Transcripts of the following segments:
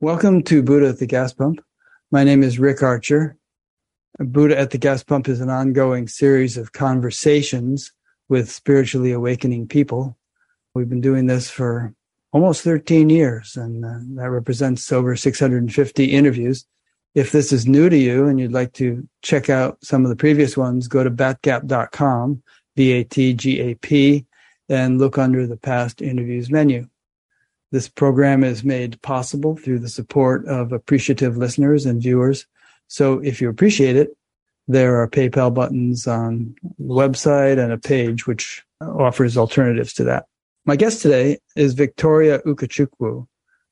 Welcome to Buddha at the Gas Pump. My name is Rick Archer. Buddha at the Gas Pump is an ongoing series of conversations with spiritually awakening people. We've been doing this for almost 13 years, and uh, that represents over 650 interviews. If this is new to you and you'd like to check out some of the previous ones, go to batgap.com, B A T G A P, and look under the past interviews menu. This program is made possible through the support of appreciative listeners and viewers. So if you appreciate it, there are PayPal buttons on the website and a page which offers alternatives to that. My guest today is Victoria Ukachukwu.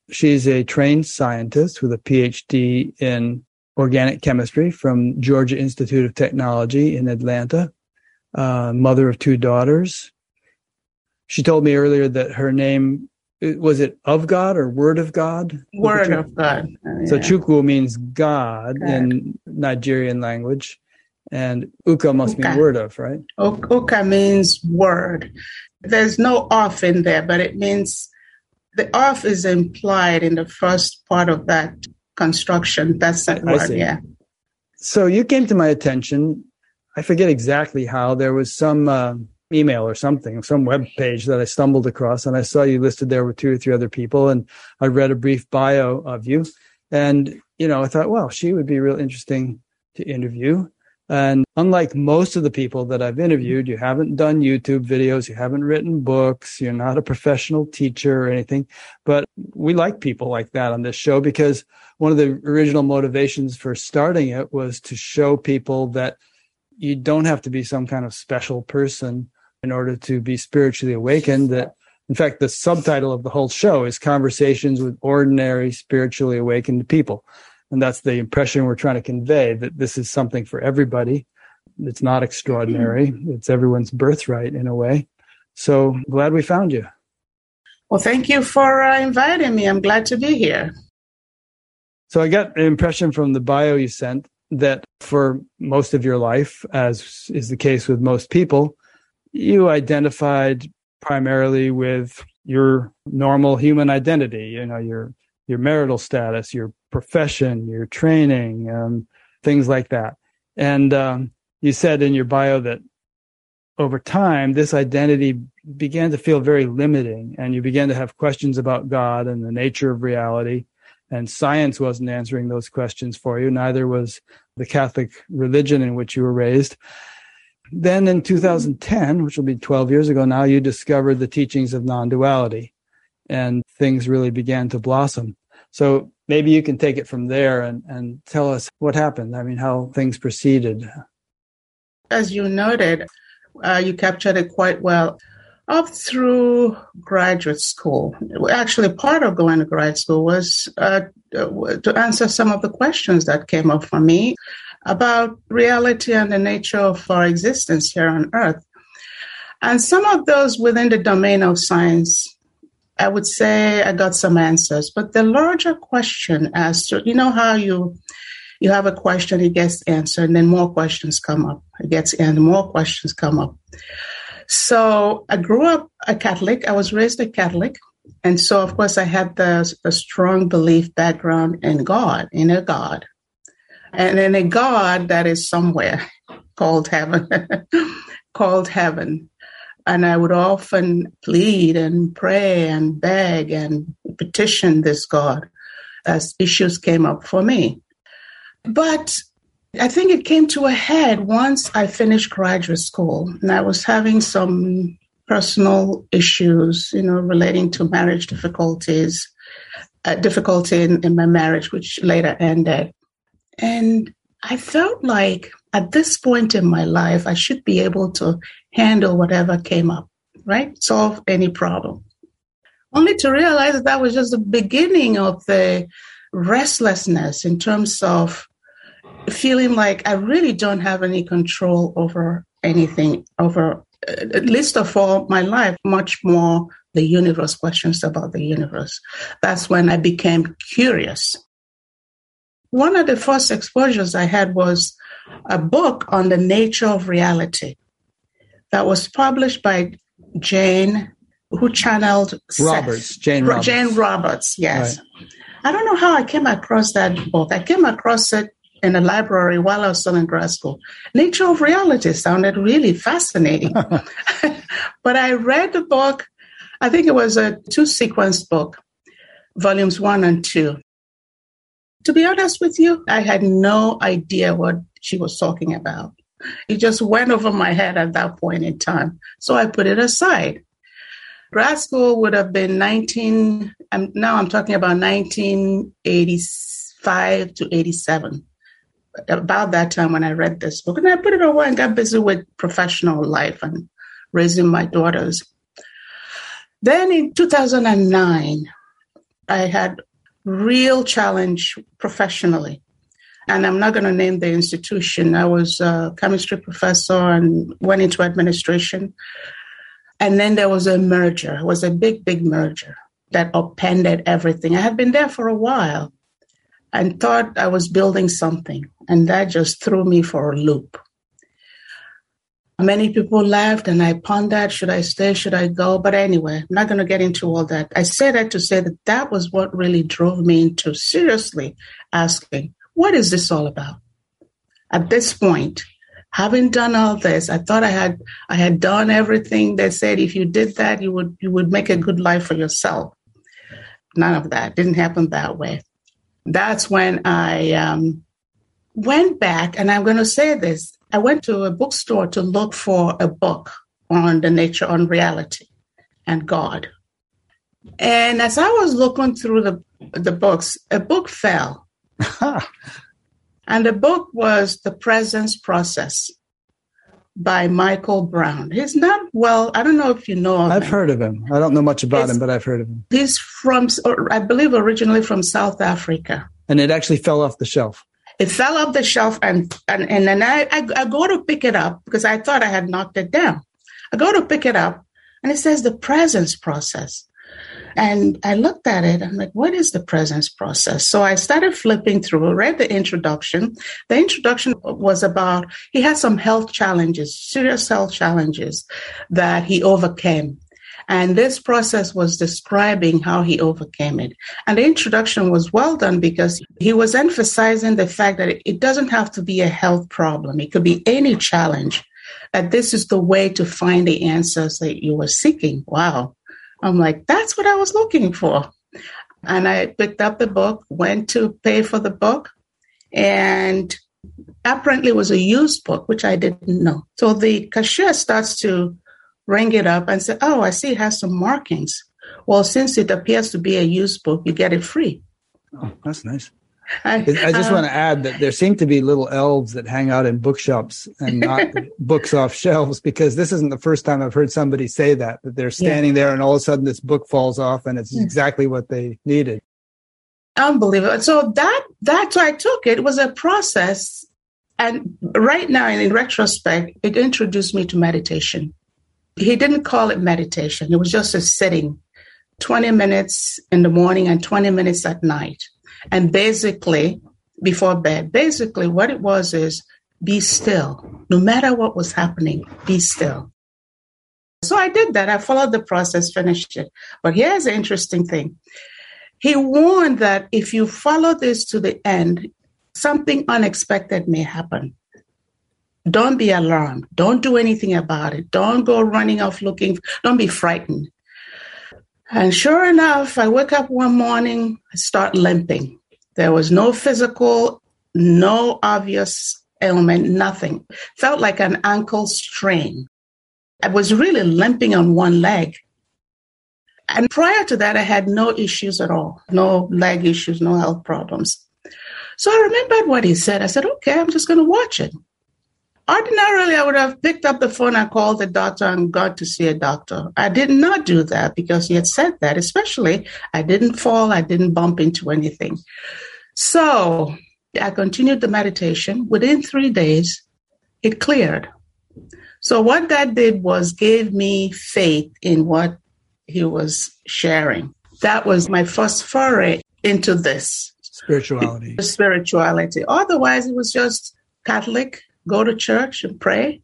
She's a trained scientist with a PhD in organic chemistry from Georgia Institute of Technology in Atlanta, uh, mother of two daughters. She told me earlier that her name was it of God or word of God? Word of God. Oh, yeah. So Chukwu means God, God, in Nigerian language, and Uka must uka. mean word of, right? Uka means word. There's no off in there, but it means the off is implied in the first part of that construction. That's that I, word, I yeah. So you came to my attention. I forget exactly how. There was some. Uh, email or something, some web page that I stumbled across, and I saw you listed there with two or three other people, and I read a brief bio of you, and you know, I thought, well, she would be real interesting to interview. And unlike most of the people that I've interviewed, you haven't done YouTube videos, you haven't written books, you're not a professional teacher or anything. But we like people like that on this show because one of the original motivations for starting it was to show people that you don't have to be some kind of special person in order to be spiritually awakened that in fact the subtitle of the whole show is conversations with ordinary spiritually awakened people. And that's the impression we're trying to convey that this is something for everybody. It's not extraordinary. It's everyone's birthright in a way. So glad we found you. Well thank you for uh, inviting me. I'm glad to be here. So i got an impression from the bio you sent that for most of your life as is the case with most people you identified primarily with your normal human identity, you know, your your marital status, your profession, your training, um, things like that. And um, you said in your bio that over time, this identity began to feel very limiting, and you began to have questions about God and the nature of reality. And science wasn't answering those questions for you. Neither was the Catholic religion in which you were raised then in 2010, which will be 12 years ago now, you discovered the teachings of non duality and things really began to blossom. So maybe you can take it from there and, and tell us what happened. I mean, how things proceeded. As you noted, uh, you captured it quite well. Up through graduate school, actually, part of going to grad school was uh, to answer some of the questions that came up for me about reality and the nature of our existence here on earth. And some of those within the domain of science, I would say I got some answers. But the larger question as to, you know, how you you have a question, it gets answered, and then more questions come up. It gets and more questions come up. So I grew up a Catholic. I was raised a Catholic. And so, of course, I had the, the strong belief background in God, in a God and then a God that is somewhere called heaven, called heaven. And I would often plead and pray and beg and petition this God as issues came up for me. But I think it came to a head once I finished graduate school and I was having some personal issues, you know, relating to marriage difficulties, uh, difficulty in, in my marriage, which later ended. And I felt like at this point in my life, I should be able to handle whatever came up, right? Solve any problem. Only to realize that that was just the beginning of the restlessness in terms of feeling like I really don't have any control over anything, over uh, at least of all my life, much more the universe, questions about the universe. That's when I became curious one of the first exposures I had was a book on the nature of reality that was published by Jane, who channeled Roberts, Seth. Jane Roberts. Jane Roberts, yes. Right. I don't know how I came across that book. I came across it in a library while I was still in grad school. Nature of Reality sounded really fascinating. but I read the book, I think it was a two sequence book, volumes one and two. To be honest with you, I had no idea what she was talking about. It just went over my head at that point in time. So I put it aside. Grad school would have been 19, I'm, now I'm talking about 1985 to 87. About that time when I read this book, and I put it away and got busy with professional life and raising my daughters. Then in 2009, I had real challenge professionally. And I'm not going to name the institution. I was a chemistry professor and went into administration. And then there was a merger. It was a big, big merger that upended everything. I had been there for a while and thought I was building something. And that just threw me for a loop. Many people left, and I pondered should I stay, should I go? But anyway, I'm not going to get into all that. I say that to say that that was what really drove me into seriously asking, what is this all about? At this point, having done all this, I thought I had I had done everything that said if you did that, you would you would make a good life for yourself. None of that didn't happen that way. That's when I um, went back, and I'm going to say this: I went to a bookstore to look for a book on the nature, on reality, and God. And as I was looking through the the books, a book fell. and the book was The Presence Process by Michael Brown. He's not well, I don't know if you know I've him. heard of him. I don't know much about him, but I've heard of him. He's from, I believe, originally from South Africa. And it actually fell off the shelf. It fell off the shelf, and and, and then I, I, I go to pick it up because I thought I had knocked it down. I go to pick it up, and it says the presence process. And I looked at it. I'm like, what is the presence process? So I started flipping through, read the introduction. The introduction was about he had some health challenges, serious health challenges that he overcame. And this process was describing how he overcame it. And the introduction was well done because he was emphasizing the fact that it doesn't have to be a health problem. It could be any challenge, that this is the way to find the answers that you were seeking. Wow. I'm like, that's what I was looking for. And I picked up the book, went to pay for the book, and apparently it was a used book, which I didn't know. So the cashier starts to ring it up and say, Oh, I see it has some markings. Well, since it appears to be a used book, you get it free. Oh, that's nice. I, I just uh, want to add that there seem to be little elves that hang out in bookshops and not books off shelves because this isn't the first time I've heard somebody say that, that they're standing yeah. there and all of a sudden this book falls off and it's exactly what they needed. Unbelievable. So that, that's why I took it. It was a process. And right now, in retrospect, it introduced me to meditation. He didn't call it meditation. It was just a sitting 20 minutes in the morning and 20 minutes at night and basically, before bed, basically what it was is be still. No matter what was happening, be still. So I did that. I followed the process, finished it. But here's the interesting thing. He warned that if you follow this to the end, something unexpected may happen. Don't be alarmed. Don't do anything about it. Don't go running off looking. Don't be frightened. And sure enough, I wake up one morning, I start limping. There was no physical, no obvious ailment, nothing. Felt like an ankle strain. I was really limping on one leg. And prior to that, I had no issues at all, no leg issues, no health problems. So I remembered what he said. I said, okay, I'm just going to watch it. Ordinarily, I would have picked up the phone and called the doctor and gone to see a doctor. I did not do that because he had said that, especially I didn't fall, I didn't bump into anything. So I continued the meditation. Within three days, it cleared. So what that did was gave me faith in what he was sharing. That was my first foray into this spirituality. Spirituality. Otherwise, it was just Catholic go to church and pray.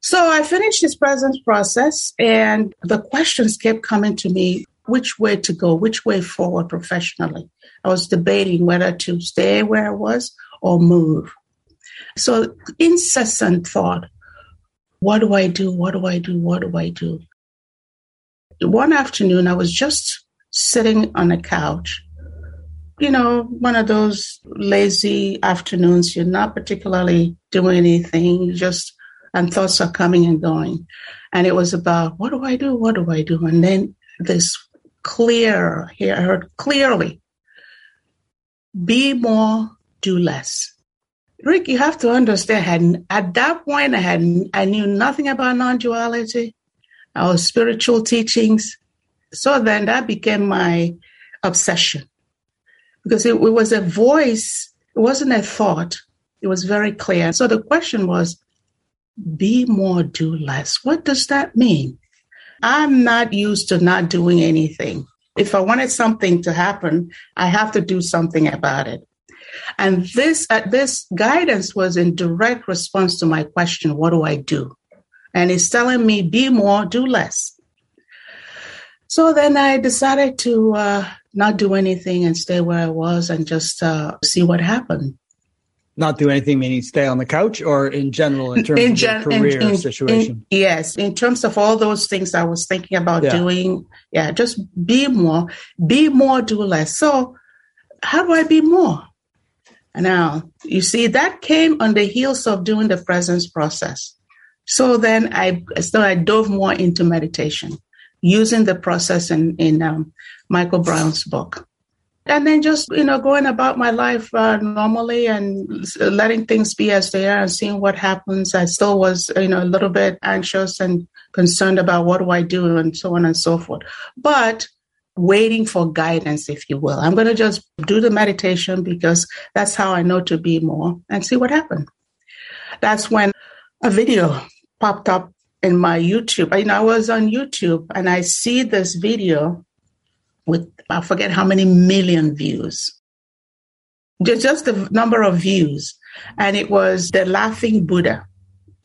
So I finished this presence process, and the questions kept coming to me which way to go, which way forward professionally. I was debating whether to stay where I was or move. So incessant thought, what do I do? What do I do? What do I do? One afternoon, I was just sitting on a couch. You know, one of those lazy afternoons, you're not particularly doing anything, just, and thoughts are coming and going. And it was about, what do I do? What do I do? And then this clear, here I heard clearly, be more, do less. Rick, you have to understand, at that point, I had I knew nothing about non-duality, our spiritual teachings. So then that became my obsession because it, it was a voice, it wasn't a thought. It was very clear. So the question was, be more, do less. What does that mean? I'm not used to not doing anything. If I wanted something to happen, I have to do something about it. And this uh, this guidance was in direct response to my question, what do I do? And it's telling me be more, do less. So then I decided to uh, not do anything and stay where I was and just uh, see what happened not do anything, meaning stay on the couch, or in general in terms in gen- of career in, in, situation? Yes, in terms of all those things I was thinking about yeah. doing. Yeah, just be more, be more, do less. So, how do I be more? Now, you see, that came on the heels of doing the presence process. So then I, so I dove more into meditation, using the process in, in um, Michael Brown's book. And then just you know going about my life uh, normally and letting things be as they are and seeing what happens. I still was you know a little bit anxious and concerned about what do i do and so on and so forth. But waiting for guidance if you will. I'm going to just do the meditation because that's how i know to be more and see what happens that's when a video popped up in my youtube you know i was on youtube and i see this video with I forget how many million views. Just the number of views. And it was The Laughing Buddha.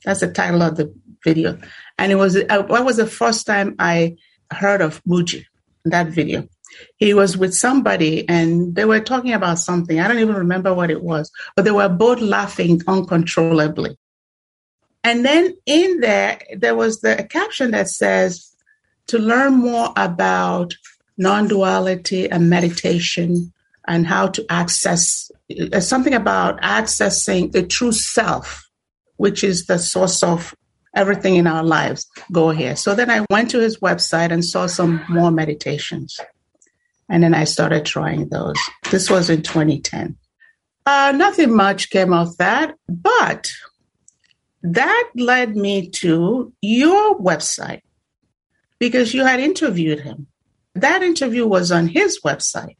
That's the title of the video. And it was, uh, that was the first time I heard of Mooji, that video. He was with somebody and they were talking about something. I don't even remember what it was, but they were both laughing uncontrollably. And then in there, there was the caption that says, to learn more about non duality and meditation and how to access uh, something about accessing the true self, which is the source of everything in our lives. Go here. So then I went to his website and saw some more meditations. And then I started trying those. This was in 2010. Uh, nothing much came of that, but that led me to your website because you had interviewed him. That interview was on his website.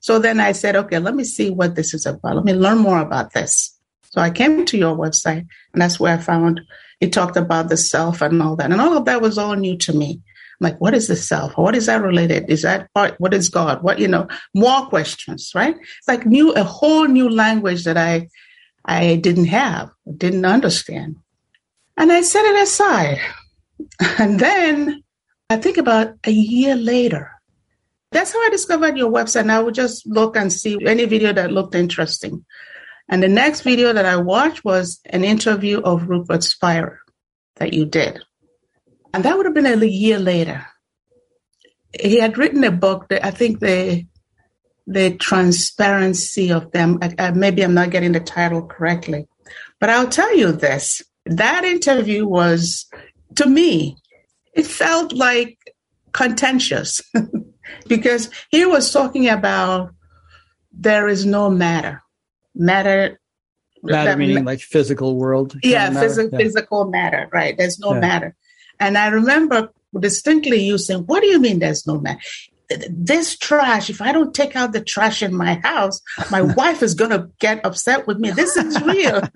So then I said, okay, let me see what this is about. Let me learn more about this. So I came to your website, and that's where I found it talked about the self and all that. And all of that was all new to me. I'm like, what is the self? What is that related? Is that part? What is God? What, you know, more questions, right? It's like new, a whole new language that I, I didn't have, didn't understand. And I set it aside. And then I think about a year later. That's how I discovered your website. And I would just look and see any video that looked interesting. And the next video that I watched was an interview of Rupert Spira that you did. And that would have been a year later. He had written a book that I think the the transparency of them. I, I, maybe I'm not getting the title correctly, but I'll tell you this: that interview was, to me, it felt like contentious because he was talking about there is no matter. Matter. Matter meaning ma- like physical world yeah, phys- yeah, physical matter right. There's no yeah. matter. And i remember distinctly you saying what do you mean there's no matter this trash if i don't take out the trash in my house my wife is going to get upset with me this is real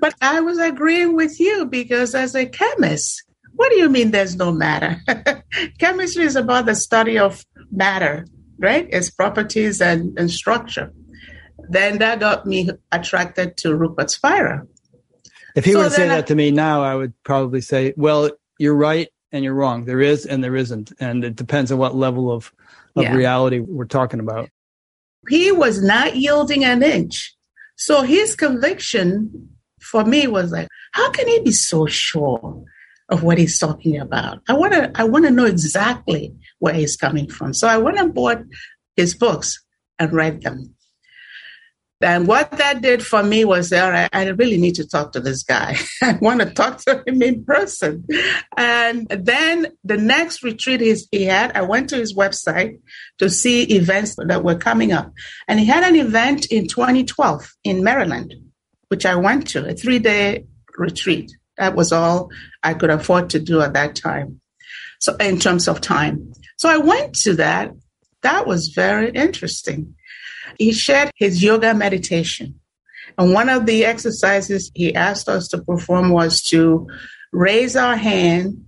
But I was agreeing with you because as a chemist, what do you mean there's no matter? Chemistry is about the study of matter, right? Its properties and, and structure. Then that got me attracted to Rupert Spira. If he so were to say that to me now, I would probably say, well, you're right and you're wrong. There is and there isn't. And it depends on what level of, of yeah. reality we're talking about. He was not yielding an inch. So his conviction for me was like, how can he be so sure of what he's talking about? I want to I want to know exactly where he's coming from. So I went and bought his books and read them. And what that did for me was, all right, I really need to talk to this guy. I want to talk to him in person. And then the next retreat he had, I went to his website to see events that were coming up. And he had an event in 2012 in Maryland, which I went to, a three day retreat. That was all I could afford to do at that time. So, in terms of time. So I went to that. That was very interesting he shared his yoga meditation. And one of the exercises he asked us to perform was to raise our hand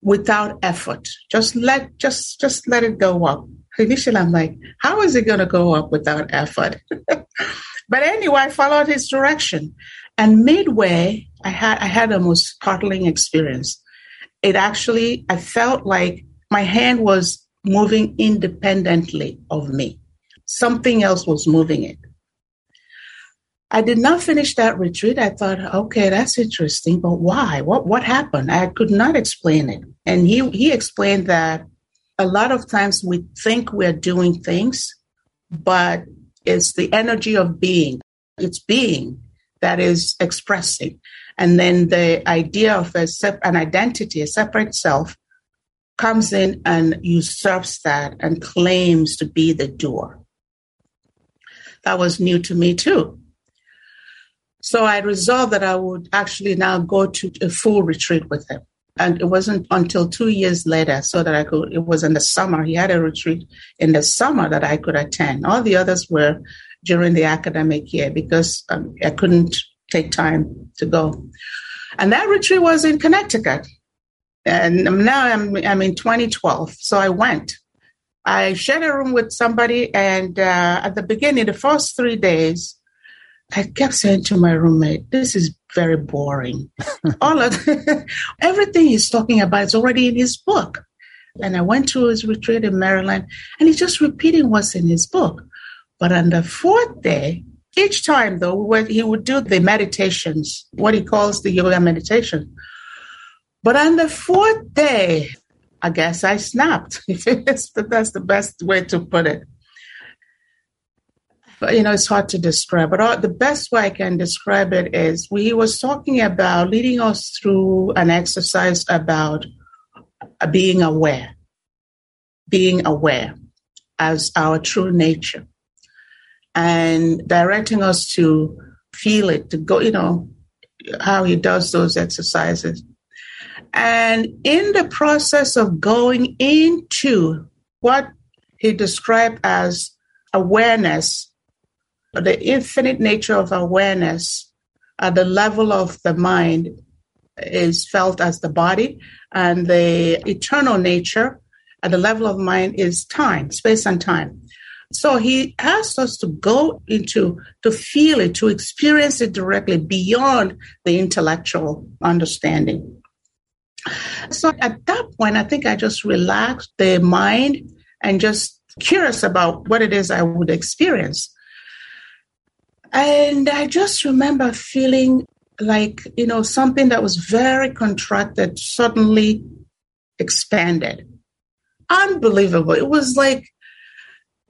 without effort. Just let just just let it go up. Initially, I'm like, how is it going to go up without effort? but anyway, I followed his direction, and midway, I had I had a most startling experience. It actually, I felt like my hand was moving independently of me something else was moving it. I did not finish that retreat. I thought, okay, that's interesting, but why? What what happened? I could not explain it. And he he explained that a lot of times we think we're doing things, but it's the energy of being. It's being that is expressing. And then the idea of a sep- an identity, a separate self, comes in and usurps that and claims to be the doer that was new to me too. So I resolved that I would actually now go to a full retreat with him. And it wasn't until two years later, so that I could, it was in the summer. He had a retreat in the summer that I could attend. All the others were during the academic year because um, I couldn't take time to go. And that retreat was in Connecticut. And now I'm, I'm in 2012. So I went. I shared a room with somebody, and uh, at the beginning, the first three days, I kept saying to my roommate, "This is very boring. All of everything he's talking about is already in his book." And I went to his retreat in Maryland, and he's just repeating what's in his book. But on the fourth day, each time though, he would do the meditations, what he calls the yoga meditation. But on the fourth day, I guess I snapped. that's the best way to put it. But, you know, it's hard to describe, but the best way I can describe it is we was talking about leading us through an exercise about uh, being aware, being aware as our true nature, and directing us to feel it, to go, you know, how he does those exercises and in the process of going into what he described as awareness, the infinite nature of awareness at the level of the mind is felt as the body, and the eternal nature at the level of mind is time, space and time. So he asked us to go into, to feel it, to experience it directly beyond the intellectual understanding. So at that point, I think I just relaxed the mind and just curious about what it is I would experience. And I just remember feeling like, you know, something that was very contracted suddenly expanded. Unbelievable. It was like,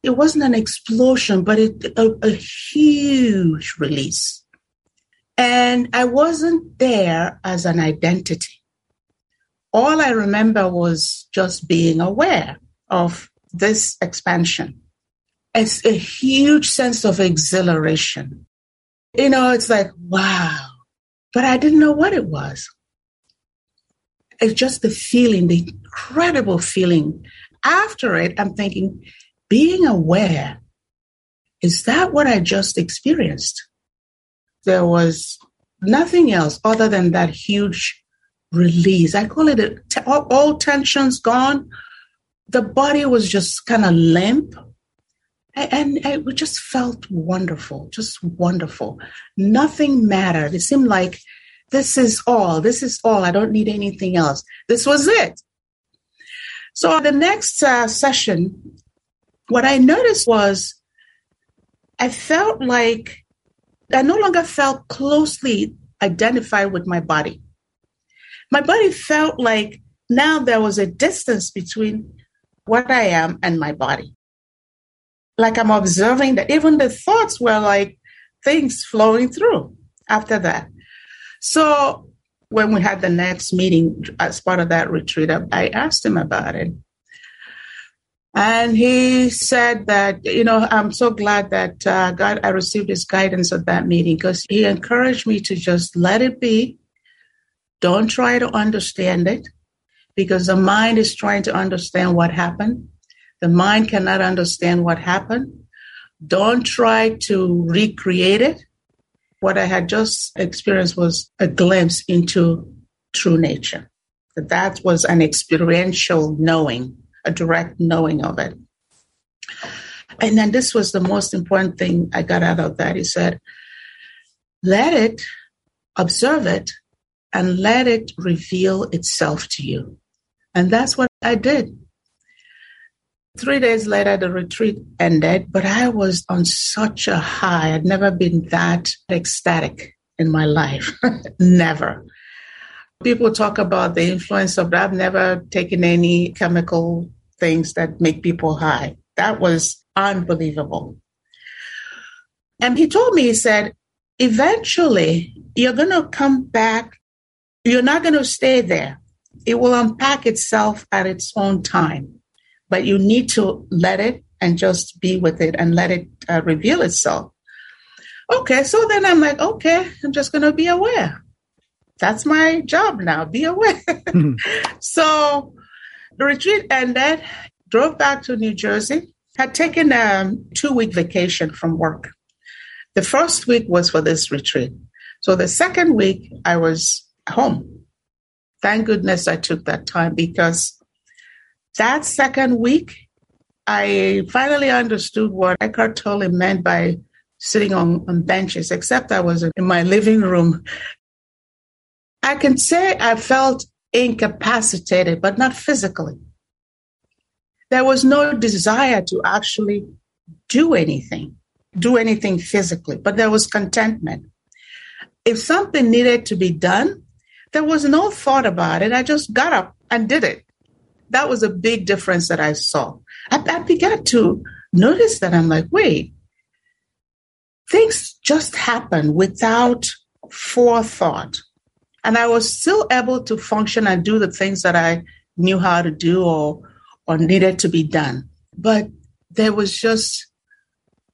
it wasn't an explosion, but it, a, a huge release. And I wasn't there as an identity all I remember was just being aware of this expansion. It's a huge sense of exhilaration. You know, it's like, wow, but I didn't know what it was. It's just the feeling, the incredible feeling. After it, I'm thinking, being aware, is that what I just experienced? There was nothing else other than that huge release. I call it a, all, all tensions gone. The body was just kind of limp. And, and it just felt wonderful, just wonderful. Nothing mattered. It seemed like this is all. This is all. I don't need anything else. This was it. So the next uh, session, what I noticed was I felt like I no longer felt closely identified with my body. My body felt like now there was a distance between what I am and my body. Like I'm observing that even the thoughts were like things flowing through after that. So when we had the next meeting as part of that retreat, I asked him about it. And he said that, you know, I'm so glad that uh, God, I received his guidance at that meeting because he encouraged me to just let it be. Don't try to understand it because the mind is trying to understand what happened. The mind cannot understand what happened. Don't try to recreate it. What I had just experienced was a glimpse into true nature. That was an experiential knowing, a direct knowing of it. And then this was the most important thing I got out of that. He said, let it, observe it, and let it reveal itself to you. And that's what I did. Three days later, the retreat ended, but I was on such a high. I'd never been that ecstatic in my life. never. People talk about the influence of that. I've never taken any chemical things that make people high. That was unbelievable. And he told me, he said, eventually you're going to come back. You're not going to stay there it will unpack itself at its own time. But you need to let it and just be with it and let it uh, reveal itself. Okay, so then I'm like, okay, I'm just going to be aware. That's my job now, be aware. Mm-hmm. so the retreat ended, drove back to New Jersey, had taken a two week vacation from work. The first week was for this retreat. So the second week, I was home thank goodness I took that time because that second week, I finally understood what Eckhart Tolle meant by sitting on, on benches, except I was in my living room. I can say I felt incapacitated, but not physically. There was no desire to actually do anything, do anything physically, but there was contentment. If something needed to be done, there was no thought about it. I just got up and did it. That was a big difference that I saw. I, I began to notice that I'm like, wait, things just happen without forethought. And I was still able to function and do the things that I knew how to do or, or needed to be done. But there was just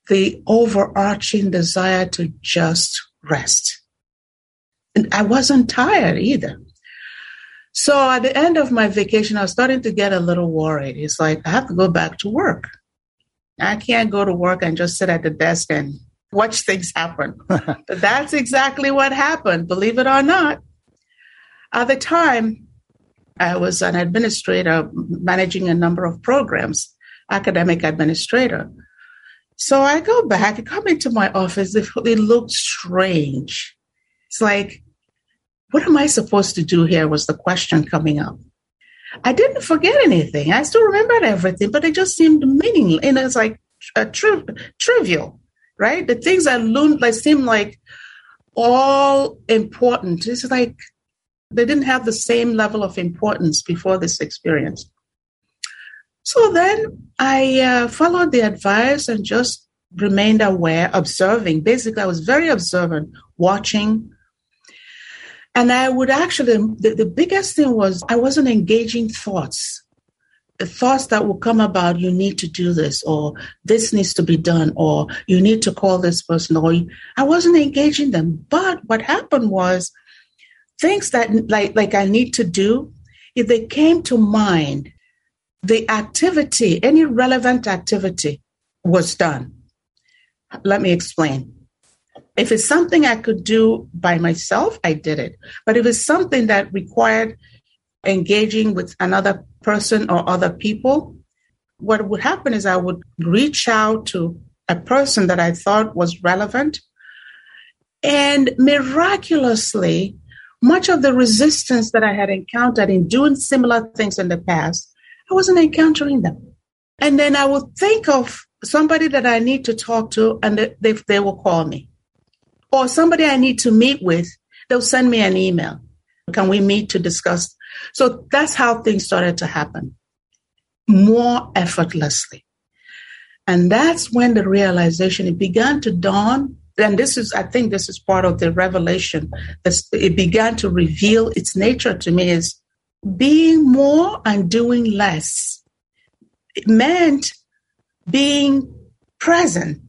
the overarching desire to just rest. And I wasn't tired either. So at the end of my vacation, I was starting to get a little worried. It's like, I have to go back to work. I can't go to work and just sit at the desk and watch things happen. but that's exactly what happened, believe it or not. At the time, I was an administrator managing a number of programs, academic administrator. So I go back, I come into my office, it, it looked strange. It's like, what am I supposed to do here? Was the question coming up. I didn't forget anything. I still remembered everything, but it just seemed meaningless. And it's like tri- trivial, right? The things I learned like seemed like all important. It's like they didn't have the same level of importance before this experience. So then I uh, followed the advice and just remained aware, observing. Basically, I was very observant, watching, and I would actually, the, the biggest thing was I wasn't engaging thoughts. The thoughts that would come about, you need to do this, or this needs to be done, or you need to call this person, or I wasn't engaging them. But what happened was things that like like I need to do, if they came to mind, the activity, any relevant activity was done. Let me explain. If it's something I could do by myself, I did it. But if it's something that required engaging with another person or other people, what would happen is I would reach out to a person that I thought was relevant. And miraculously, much of the resistance that I had encountered in doing similar things in the past, I wasn't encountering them. And then I would think of somebody that I need to talk to, and they, they, they will call me. Or somebody I need to meet with, they'll send me an email. Can we meet to discuss? So that's how things started to happen more effortlessly. And that's when the realization it began to dawn. And this is, I think, this is part of the revelation. It began to reveal its nature to me is being more and doing less. It meant being present,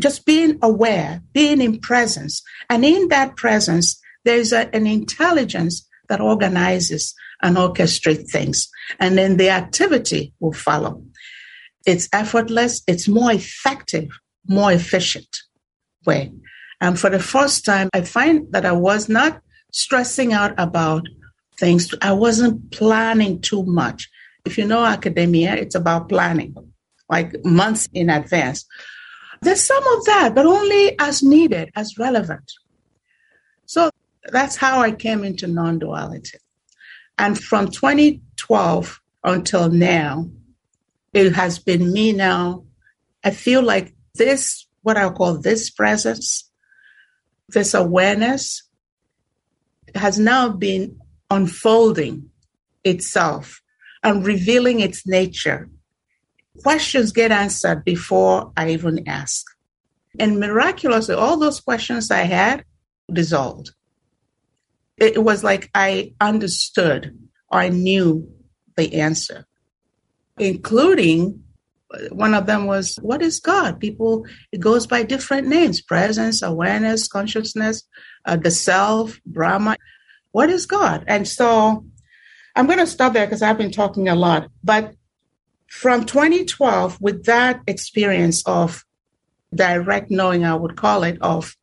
just being aware, being in presence. And in that presence, there's a, an intelligence that organizes and orchestrates things. And then the activity will follow. It's effortless, it's more effective, more efficient way. And for the first time, I find that I was not stressing out about things. I wasn't planning too much. If you know academia, it's about planning, like months in advance. There's some of that, but only as needed, as relevant. So that's how I came into non duality. And from 2012 until now, it has been me now. I feel like this, what I call this presence, this awareness, has now been unfolding itself and revealing its nature. Questions get answered before I even ask. And miraculously, all those questions I had dissolved. It was like I understood or I knew the answer, including one of them was, What is God? People, it goes by different names presence, awareness, consciousness, uh, the self, Brahma what is God? And so I'm going to stop there because I've been talking a lot. But from 2012, with that experience of direct knowing, I would call it, of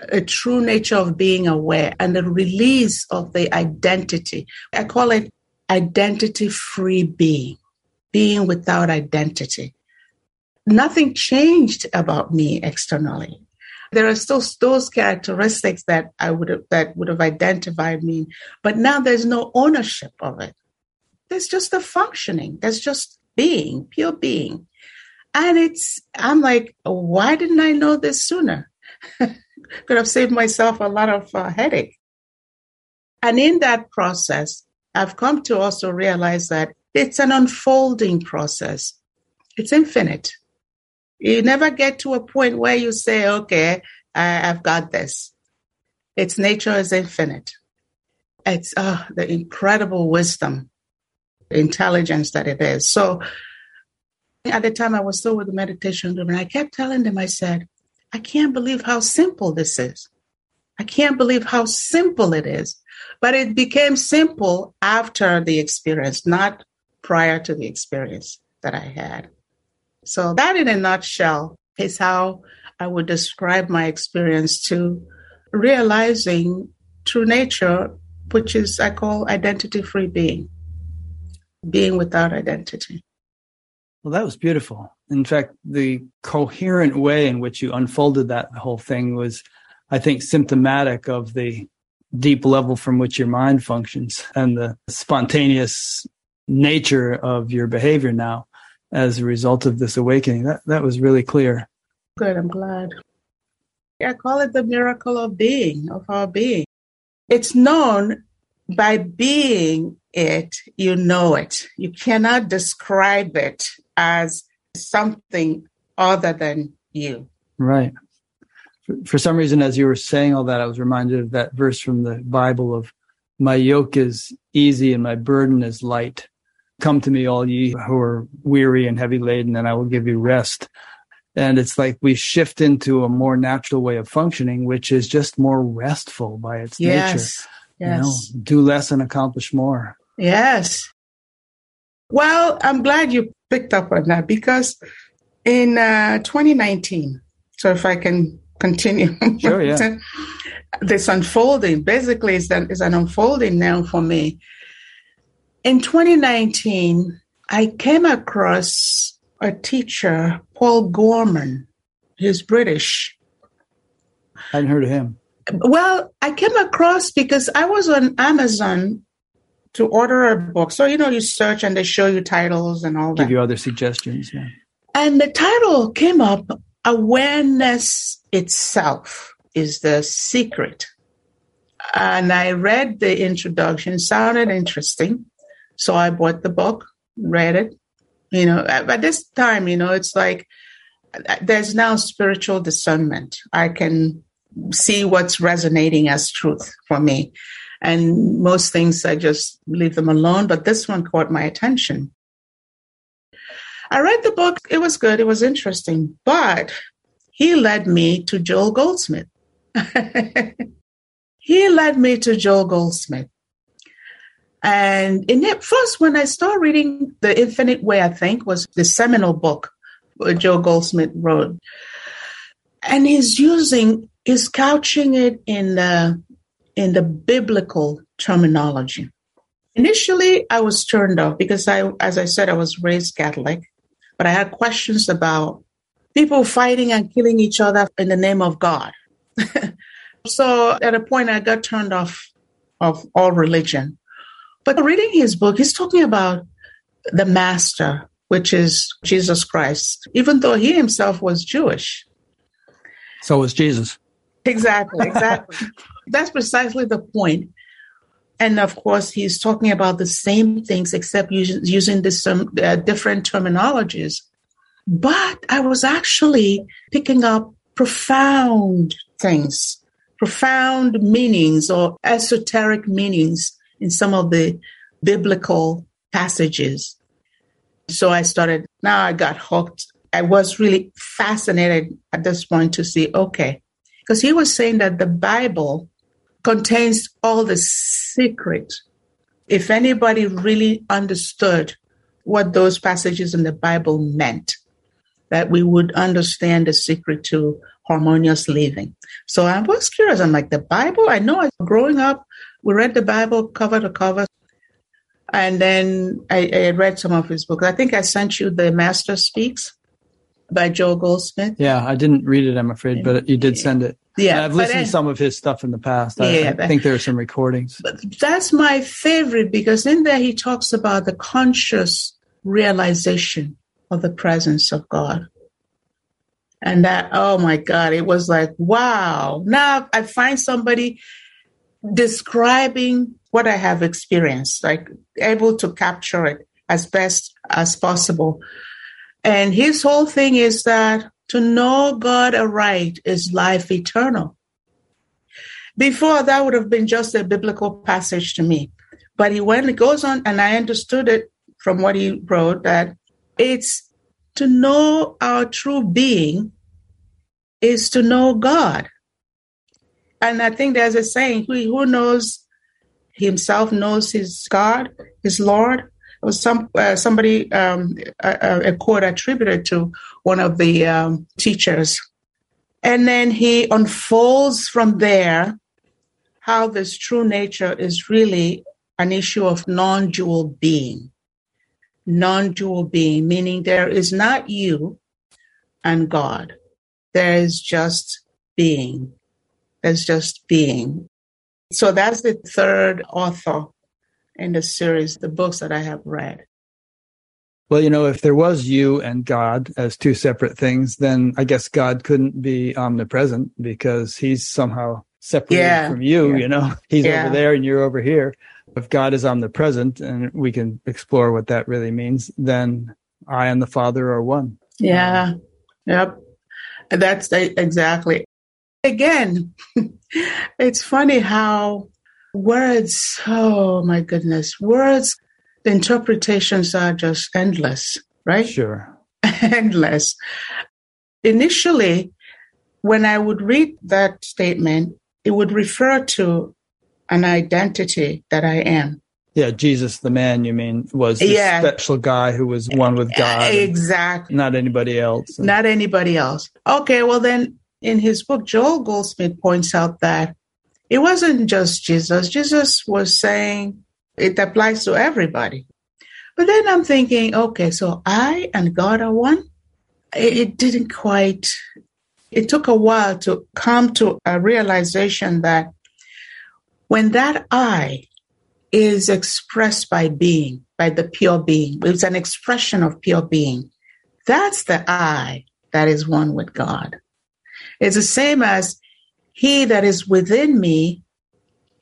a true nature of being aware and the release of the identity, I call it identity free being, being without identity. Nothing changed about me externally there are still those characteristics that I would have that would have identified me, but now there's no ownership of it. There's just a functioning. There's just being, pure being. And it's I'm like, why didn't I know this sooner? Could have saved myself a lot of uh, headache. And in that process, I've come to also realize that it's an unfolding process. It's infinite. You never get to a point where you say, okay, I, have got this. Its nature is infinite. It's uh, the incredible wisdom, intelligence that it is. So at the time I was still with the meditation group, and I kept telling them, I said, I can't believe how simple this is. I can't believe how simple it is. But it became simple after the experience, not prior to the experience that I had. So, that in a nutshell is how I would describe my experience to realizing true nature, which is, I call identity free being, being without identity. Well, that was beautiful. In fact, the coherent way in which you unfolded that whole thing was, I think, symptomatic of the deep level from which your mind functions and the spontaneous nature of your behavior now as a result of this awakening. That that was really clear. Good, I'm glad. I call it the miracle of being, of our being. It's known by being it, you know it. You cannot describe it as something other than you. Right. For, for some reason, as you were saying all that, I was reminded of that verse from the Bible of my yoke is easy and my burden is light. Come to me, all ye who are weary and heavy laden, and I will give you rest. And it's like we shift into a more natural way of functioning, which is just more restful by its yes. nature. Yes. You know, do less and accomplish more. Yes. Well, I'm glad you picked up on that because in uh, 2019, so if I can continue, sure, yeah. this unfolding basically is an, is an unfolding now for me. In 2019, I came across a teacher, Paul Gorman. He's British. I hadn't heard of him. Well, I came across because I was on Amazon to order a book. So, you know, you search and they show you titles and all Give that. you other suggestions. Yeah. And the title came up Awareness Itself is the Secret. And I read the introduction, sounded interesting. So I bought the book, read it. You know, at at this time, you know, it's like uh, there's now spiritual discernment. I can see what's resonating as truth for me. And most things I just leave them alone, but this one caught my attention. I read the book, it was good, it was interesting, but he led me to Joel Goldsmith. he led me to Joel Goldsmith. And in it, first, when I started reading The Infinite Way, I think was the seminal book Joe Goldsmith wrote. And he's using, he's couching it in the, in the biblical terminology. Initially, I was turned off because I, as I said, I was raised Catholic, but I had questions about people fighting and killing each other in the name of God. so at a point, I got turned off of all religion. But reading his book, he's talking about the master, which is Jesus Christ, even though he himself was Jewish. So was Jesus. Exactly, exactly. That's precisely the point. And of course, he's talking about the same things, except using, using this, um, uh, different terminologies. But I was actually picking up profound things, profound meanings or esoteric meanings in some of the biblical passages. So I started, now I got hooked. I was really fascinated at this point to see, okay, because he was saying that the Bible contains all the secret. If anybody really understood what those passages in the Bible meant, that we would understand the secret to harmonious living. So I was curious. I'm like, the Bible? I know growing up, we read the Bible cover to cover. And then I, I read some of his books. I think I sent you The Master Speaks by Joe Goldsmith. Yeah, I didn't read it, I'm afraid, but you did send it. Yeah, And I've listened I- to some of his stuff in the past. I, Yeah, I think there are some recordings. But that's my favorite because in there he talks about the conscious realization of the presence of God. And that, oh my God, it was like, wow. Now I find somebody describing what I have experienced, like able to capture it as best as possible. And his whole thing is that to know God aright is life eternal. Before that would have been just a biblical passage to me. But he went, it goes on, and I understood it from what he wrote that it's to know our true being is to know God. And I think there's a saying, who, who knows himself knows his God, his Lord. Some uh, somebody um, a, a quote attributed to one of the um, teachers, and then he unfolds from there how this true nature is really an issue of non-dual being. Non-dual being, meaning there is not you and God. There is just being. There's just being. So that's the third author in the series, the books that I have read. Well, you know, if there was you and God as two separate things, then I guess God couldn't be omnipresent because he's somehow separated Yeah, from you, yeah. you know, he's Yeah. over there and you're over here. If God is omnipresent and we can explore what that really means, then I and the Father are one. Yeah. Yep. That's the- exactly. Again, it's funny how words, oh my goodness, words, the interpretations are just endless, right? Sure. endless. Initially, when I would read that statement, it would refer to an identity that I am. Yeah, Jesus, the man, you mean, was this Yeah. special guy who was one with God, Exactly. not anybody else. And- not anybody else. Okay, well, then in his book, Joel Goldsmith points out that it wasn't just Jesus. Jesus was saying it applies to everybody. But then I'm thinking, okay, so I and God are one? It, didn't quite, it took a while to come to a realization that when that I is expressed by being, by the pure being, it's an expression of pure being. That's the I that is one with God. It's the same as he that is within me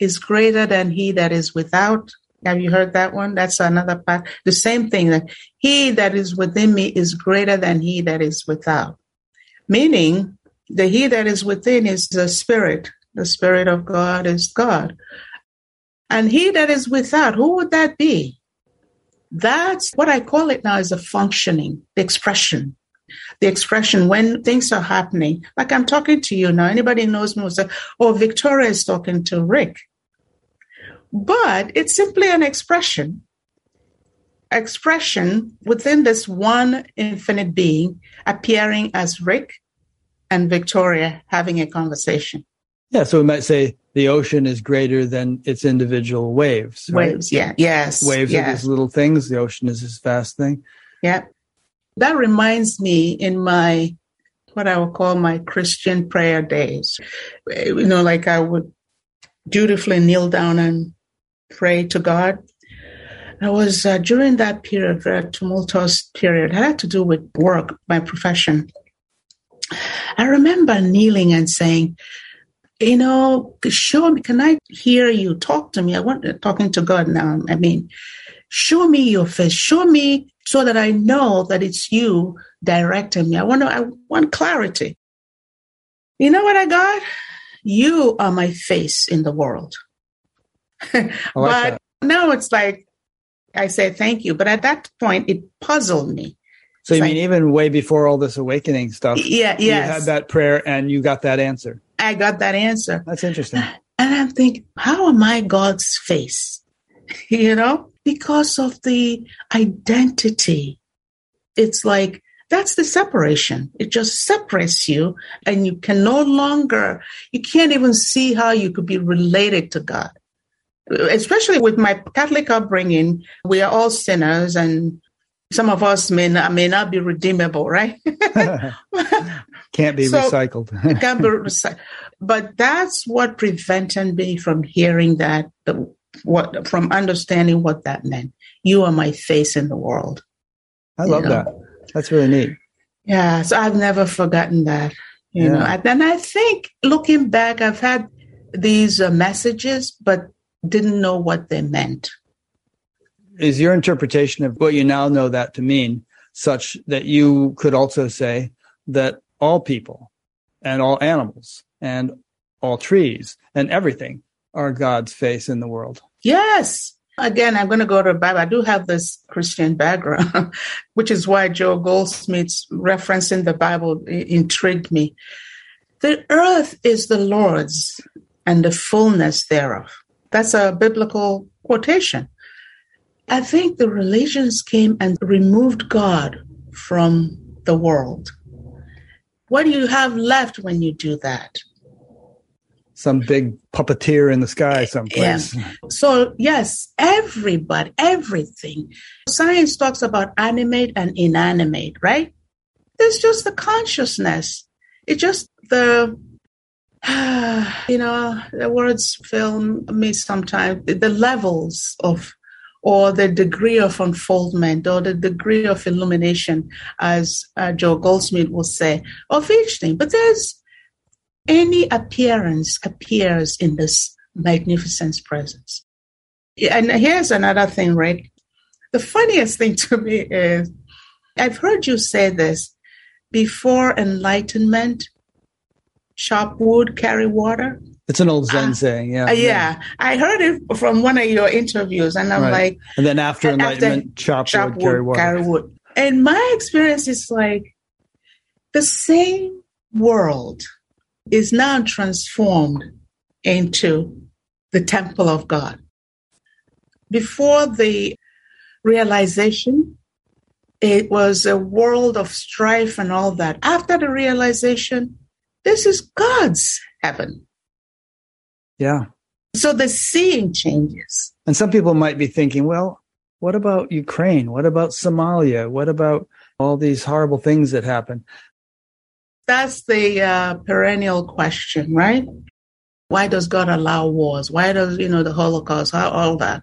is greater than he that is without. Have you heard that one? That's another part. The same thing that he that is within me is greater than he that is without. Meaning, the he that is within is the spirit. The spirit of God is God. And he that is without, who would that be? That's what I call it now is a functioning, the expression. The expression when things are happening, like I'm talking to you now. Anybody knows me will say, Oh, Victoria is talking to Rick. But it's simply an expression. Expression within this one infinite being appearing as Rick and Victoria having a conversation. Yeah, so we might say the ocean is greater than its individual waves. Right? Waves, yeah, yes. Waves yes. are these little things. The ocean is this vast thing. Yeah. That reminds me in my, what I would call my Christian prayer days. You know, like I would dutifully kneel down and pray to God. I was uh, during that period, very tumultuous period, had to do with work, my profession. I remember kneeling and saying, you know, show me, can I hear you talk to me? I want talking to God now. I mean, show me your face, show me so that I know that it's you directing me. I want to, I want clarity. You know what I got? You are my face in the world. like but that. now it's like I say thank you. But at that point, it puzzled me. So you mean even way before all this awakening stuff? Yeah, yes. You had that prayer and you got that answer. I got that answer. That's interesting. And I'm thinking, how am I God's face? you know, because of the identity. It's like that's the separation. It just separates you, and you can no longer, you can't even see how you could be related to God. Especially with my Catholic upbringing, we are all sinners, and some of us may not, may not be redeemable, right? can't be so, recycled. can't be recycled. But that's what prevented me from hearing that, the, what from understanding what that meant. You are my face in the world. I love know? that. That's really neat. Yeah, so I've never forgotten that. You yeah. know, and I think looking back, I've had these uh, messages, but didn't know what they meant is your interpretation of what you now know that to mean such that you could also say that all people and all animals and all trees and everything are God's face in the world? Yes. Again, I'm going to go to the Bible. I do have this Christian background, which is why Joe Goldsmith's reference in the Bible intrigued me. The earth is the Lord's and the fullness thereof. That's a biblical quotation. I think the religions came and removed God from the world. What do you have left when you do that? Some big puppeteer in the sky someplace. Yeah. So, yes, everybody, everything. Science talks about animate and inanimate, right? It's just the consciousness. It's just the you know, the words fail me sometimes. The levels of or the degree of unfoldment or the degree of illumination, as uh, Joe Goldsmith will say, of each thing. But there's any appearance appears in this magnificence presence. And here's another thing, right? The funniest thing to me is I've heard you say this before enlightenment, chop wood, carry water. It's an old Zen uh, saying, yeah, uh, yeah. yeah. I heard it from one of your interviews, and I'm right. like, and then after enlightenment, after, chop, chop wood, wood, carry water. Carry wood. And my experience is like the same world is now transformed into the temple of God. Before the realization, it was a world of strife and all that. After the realization, this is God's heaven. Yeah. So the seeing changes. And some people might be thinking, well, what about Ukraine? What about Somalia? What about all these horrible things that happen? That's the uh, perennial question, right? Why does God allow wars? Why does, you know, the Holocaust, how, all that?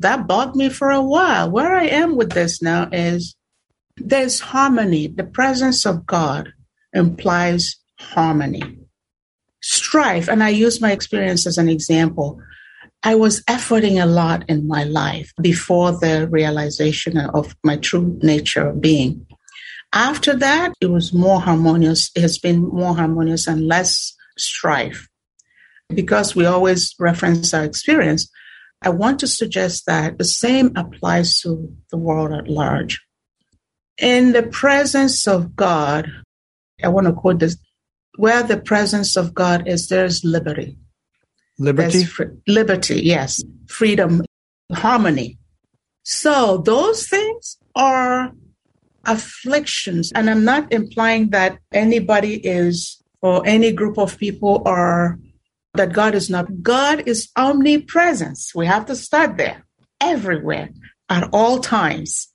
That bugged me for a while. Where I am with this now is there's harmony. The presence of God implies harmony. Strife, and I use my experience as an example. I was efforting a lot in my life before the realization of my true nature of being. After that, it was more harmonious. It has been more harmonious and less strife. Because we always reference our experience, I want to suggest that the same applies to the world at large. In the presence of God, I want to quote this where the presence of God is, there's liberty. Liberty? Fr- liberty, yes. Freedom, harmony. So those things are afflictions. And I'm not implying that anybody is, or any group of people are, that God is not. God is omnipresence. We have to start there, everywhere, at all times.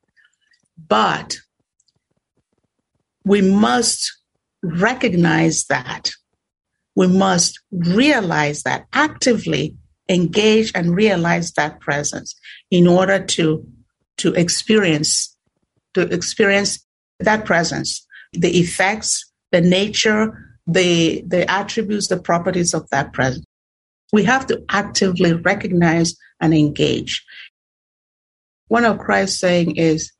But we must recognize that we must realize that actively engage and realize that presence in order to to experience to experience that presence the effects the nature the the attributes the properties of that presence we have to actively recognize and engage one of christ's saying is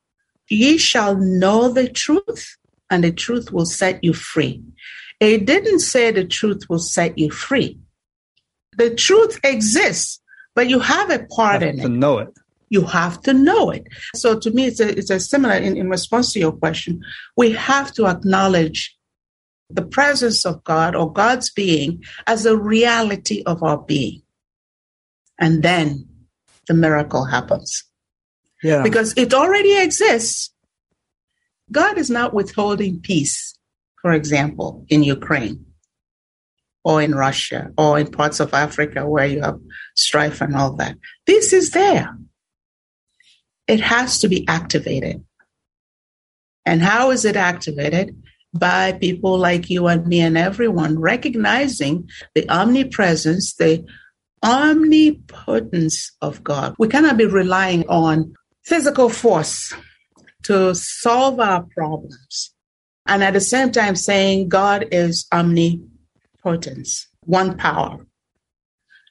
ye shall know the truth and the truth will set you free it didn't say the truth will set you free. The truth exists, but you have a part have in to it. know it. You have to know it. So to me, it's a, it's a similar in, in response to your question. We have to acknowledge the presence of God or God's being as a reality of our being. And then the miracle happens. Yeah. Because it already exists. God is not withholding peace for example, in Ukraine or in Russia or in parts of Africa where you have strife and all that. This is there. It has to be activated. And how is it activated? By people like you and me and everyone recognizing the omnipresence, the omnipotence of God. We cannot be relying on physical force to solve our problems and at the same time saying God is omnipotence, one power.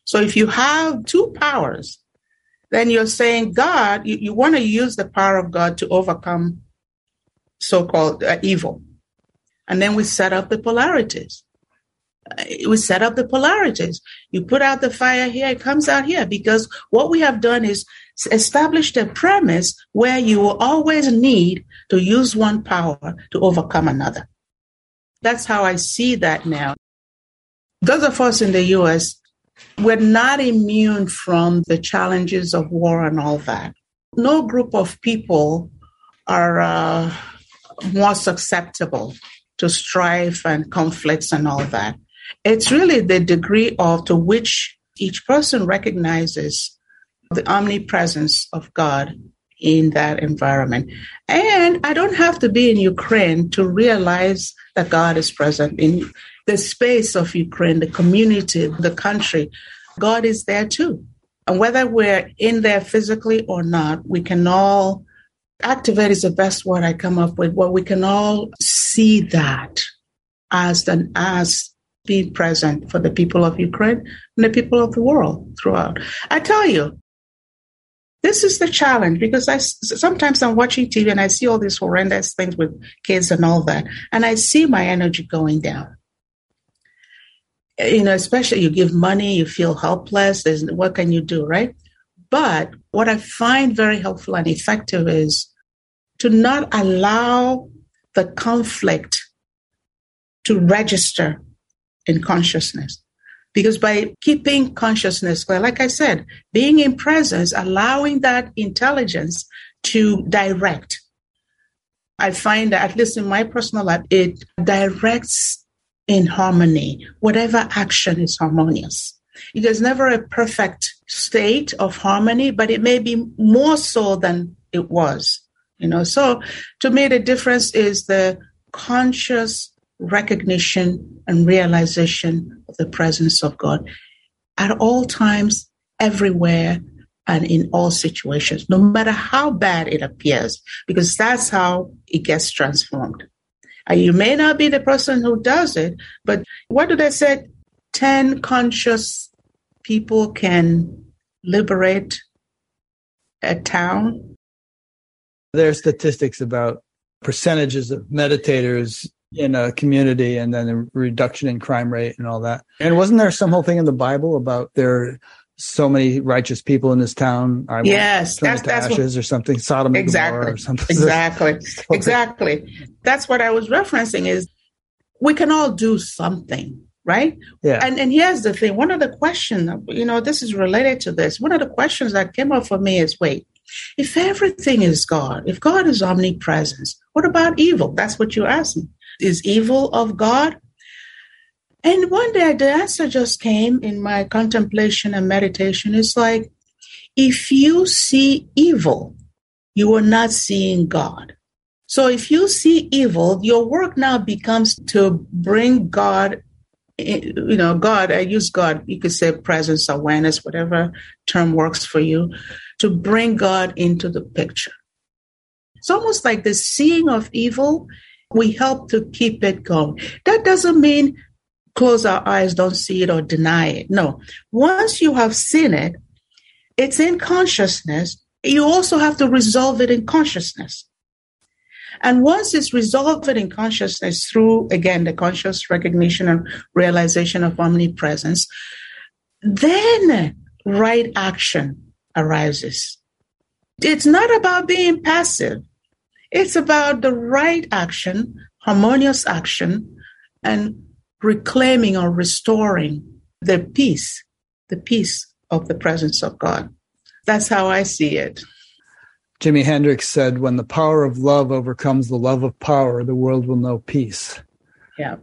So if you have two powers, then you're saying God, you, you want to use the power of God to overcome so called uh, evil. And then we set up the polarities. Uh, we set up the polarities. You put out the fire here, it comes out here because what we have done is established a premise where you will always need to use one power to overcome another. That's how I see that now. Those of us in the US, we're not immune from the challenges of war and all that. No group of people are uh, more susceptible to strife and conflicts and all that. It's really the degree of to which each person recognizes the omnipresence of God in that environment. And I don't have to be in Ukraine to realize that God is present in the space of Ukraine, the community, the country. God is there too. And whether we're in there physically or not, we can all activate is the best word I come up with. Well, we can all see that as an as being present for the people of Ukraine and the people of the world throughout. I tell you, this is the challenge because I sometimes I'm watching TV and I see all these horrendous things with kids and all that, and I see my energy going down. You know, especially you give money, you feel helpless. There's what can you do, right? But what I find very helpful and effective is to not allow the conflict to register in consciousness. Because by keeping consciousness like I said, being in presence, allowing that intelligence to direct, I find that, at least in my personal life, it directs in harmony. Whatever action is harmonious. It is never a perfect state of harmony, but it may be more so than it was. You know, so to me, the difference is the conscious recognition and realization of the presence of God at all times, everywhere, and in all situations, no matter how bad it appears, because that's how it gets transformed. And you may not be the person who does it, but what do they say? 10 conscious people can liberate a town. There are statistics about percentages of meditators in a community and then the reduction in crime rate and all that. And wasn't there some whole thing in the Bible about there so many righteous people in this town? I yes, that's, that's ashes what, or something. Sodom and exactly, Gomorrah or something. Exactly, exactly. That's what I was referencing. Is we can all do something, right? Yeah. And and here's the thing. One of the questions, you know, this is related to this. One of the questions that came up for me is, wait, if everything is God, if God is omnipresence, what about evil? That's what you asked me is evil of God? And one day the answer just came in my contemplation and meditation. It's like, if you see evil, you are not seeing God. So if you see evil, your work now becomes to bring God, eh, you know, God, I use God, you could say presence, awareness, whatever term works for you, to bring God into the picture. It's almost like the seeing of evil we help to keep it going. That doesn't mean close our eyes, don't see it, or deny it. No. Once you have seen it, it's in consciousness. You also have to resolve it in consciousness. And once it's resolved in consciousness through, again, the conscious recognition and realization of omnipresence, then right action arises. It's not about being passive. It's about the right action, harmonious action, and reclaiming or restoring the peace, the peace of the presence of God. That's how I see it. Jimi Hendrix said, When the power of love overcomes the love of power, the world will know peace. Yeah.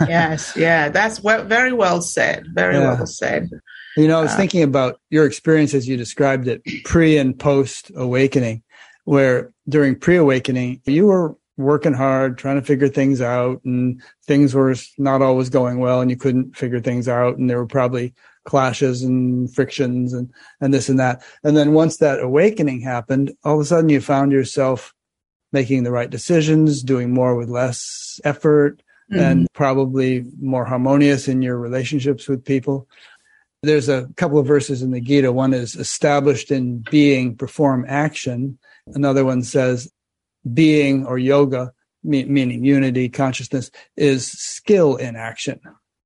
yes. Yeah. That's very well said. Very yeah. well said. You know, I was uh, thinking about your experience as you described it, pre and post awakening where during pre-awakening you were working hard trying to figure things out and things were not always going well and you couldn't figure things out and there were probably clashes and frictions and and this and that. And then once that awakening happened all of a sudden you found yourself making the right decisions doing more with less effort mm-hmm. and probably more harmonious in your relationships with people. There's a couple of verses in the gita. One is established in being perform action. Another one says being or yoga, me- meaning unity, consciousness, is skill in action.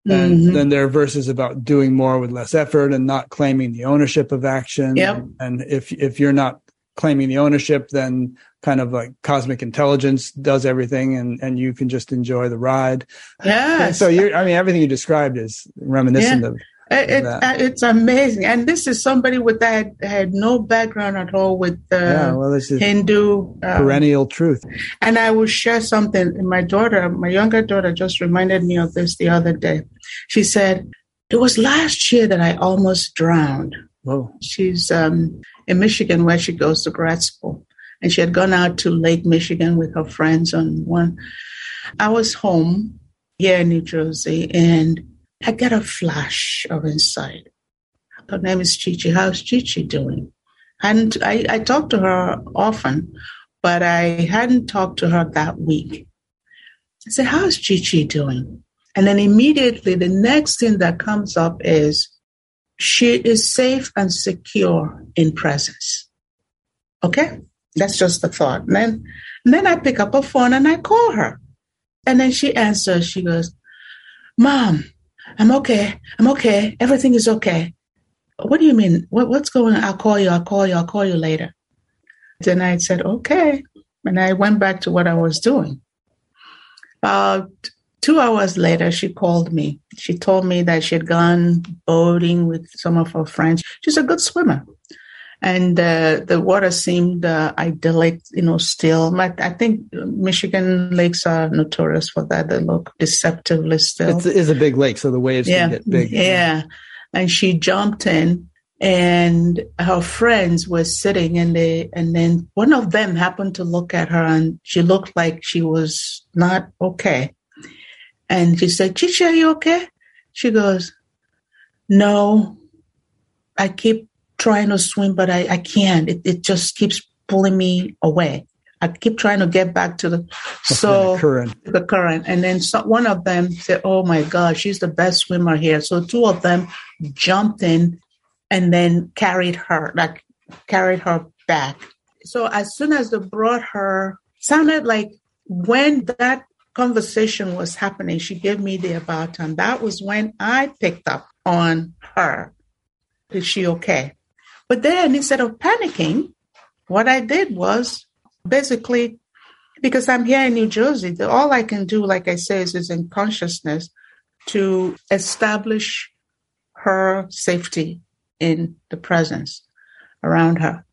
And mm-hmm. then there are verses about doing more with less effort and not claiming the ownership of action. Yep. And if if you're not claiming the ownership, then kind of like cosmic intelligence does everything and, and you can just enjoy the ride. Yeah. So you're, I mean, everything you described is reminiscent yeah. of it, uh, it's amazing, and this is somebody with that had no background at all with the yeah, well, this is Hindu um, perennial truth. And I will share something. My daughter, my younger daughter, just reminded me of this the other day. She said it was last year that I almost drowned. Whoa. She's um, in Michigan where she goes to grad school, and she had gone out to Lake Michigan with her friends on one. I was home here in New Jersey, and I get a flash of insight. Her name is Chichi. How's Chichi doing? And I, I talk to her often, but I hadn't talked to her that week. I said, How's Chichi doing? And then immediately the next thing that comes up is she is safe and secure in presence. Okay? That's just the thought. And then, and then I pick up a phone and I call her. And then she answers, she goes, Mom, I'm okay. I'm okay. Everything is okay. What do you mean? What, what's going on? I'll call you. I'll call you. I'll call you later. Then I said, okay. And I went back to what I was doing. About two hours later, she called me. She told me that she had gone boating with some of her friends. She's a good swimmer and uh, the water seemed uh, idyllic, you know, still. But I think Michigan lakes are notorious for that. They look deceptively still. It is a big lake, so the waves yeah, can get big. Yeah. And she jumped in and her friends were sitting and they and then one of them happened to look at her and she looked like she was not okay And she said, Chichi, are you okay? She goes, No, I keep trying to swim, but I, I can't. It, it just keeps pulling me away. I keep trying to get back to the so the current. The current, and then one of them said, "Oh my God, she's the best swimmer here." So two of them jumped in and then carried her, like carried her back. So as soon as they brought her, sounded like when that conversation was happening, she gave me the about time. That was when I picked up on her. Is she okay? But then instead of panicking, what I did was basically because I'm here in New Jersey, all I can do, like I say, is, is in consciousness to establish her safety in the presence around her.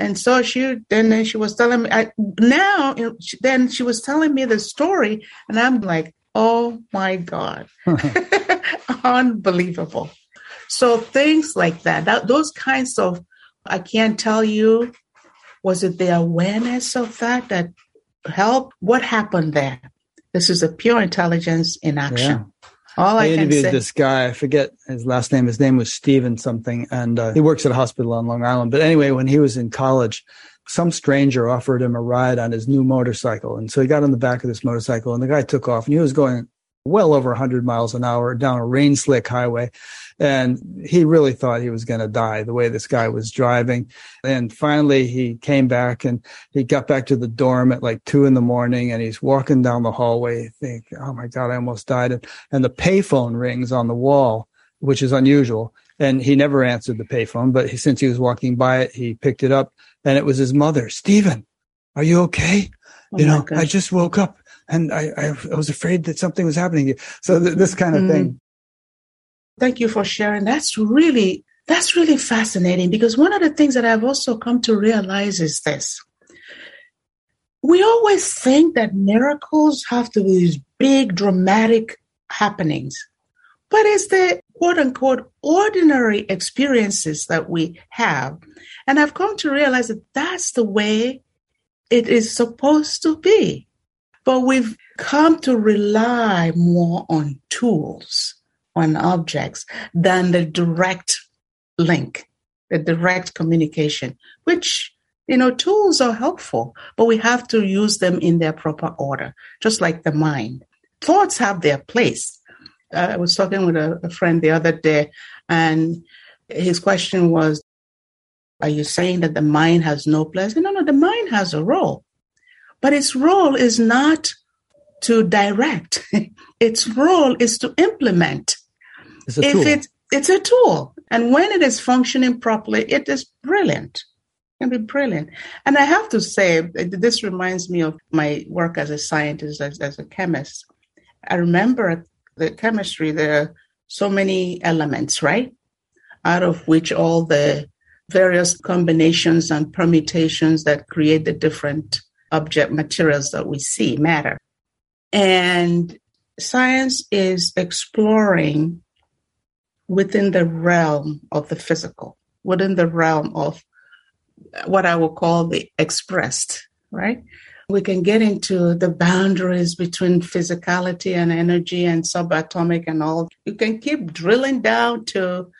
And so she then she was telling me I, now then she was telling me the story and I'm like, "Oh my god." Unbelievable. So things like that, that those kinds of I can't tell you was it the awareness of that that helped? What happened there? This is a pure intelligence in action. Yeah. All I, I interviewed say- this guy. I forget his last name. His name was Steven something, and uh, he works at a hospital on Long Island. But anyway, when he was in college, some stranger offered him a ride on his new motorcycle, and so he got on the back of this motorcycle, and the guy took off, and he was going well over 100 miles an hour down a rain slick highway. And he really thought he was going to die the way this guy was driving. And finally, he came back and he got back to the dorm at like two in the morning and he's walking down the hallway, think, oh my God, I almost died. And, and the payphone rings on the wall, which is unusual. And he never answered the payphone, but he, since he was walking by it, he picked it up and it was his mother. Stephen, are you okay? Oh you know, I just woke up and I, I, I, was afraid that something was happening. So th- this kind of mm. thing. Thank you for sharing. That's really that's really fascinating because one of the things that I've also come to realize is this. We always think that miracles have to be these big dramatic happenings, but it's the quote unquote ordinary experiences that we have. And I've come to realize that that's the way it is supposed to be. But we've come to rely more on tools, on objects, than the direct link, the direct communication, which, you know, tools are helpful, but we have to use them in their proper order, just like the mind. Thoughts have their place. Uh, I was talking with a, a friend the other day, and his question was, Are you saying that the mind has no place? No, no, the mind has a role. But its role is not to direct. its role is to implement. It's if it, it's a tool. And when it is functioning properly, it is brilliant. It can be brilliant. And I have to say, this reminds me of my work as a scientist, as, as a chemist. I remember the chemistry, there are so many elements, right? Out of which all the various combinations and permutations that create the different object materials that we see matter. And science is exploring within the realm of the physical, within the realm of what I will call the expressed, right? We can get into the boundaries between physicality and energy and subatomic and all. You can keep drilling down to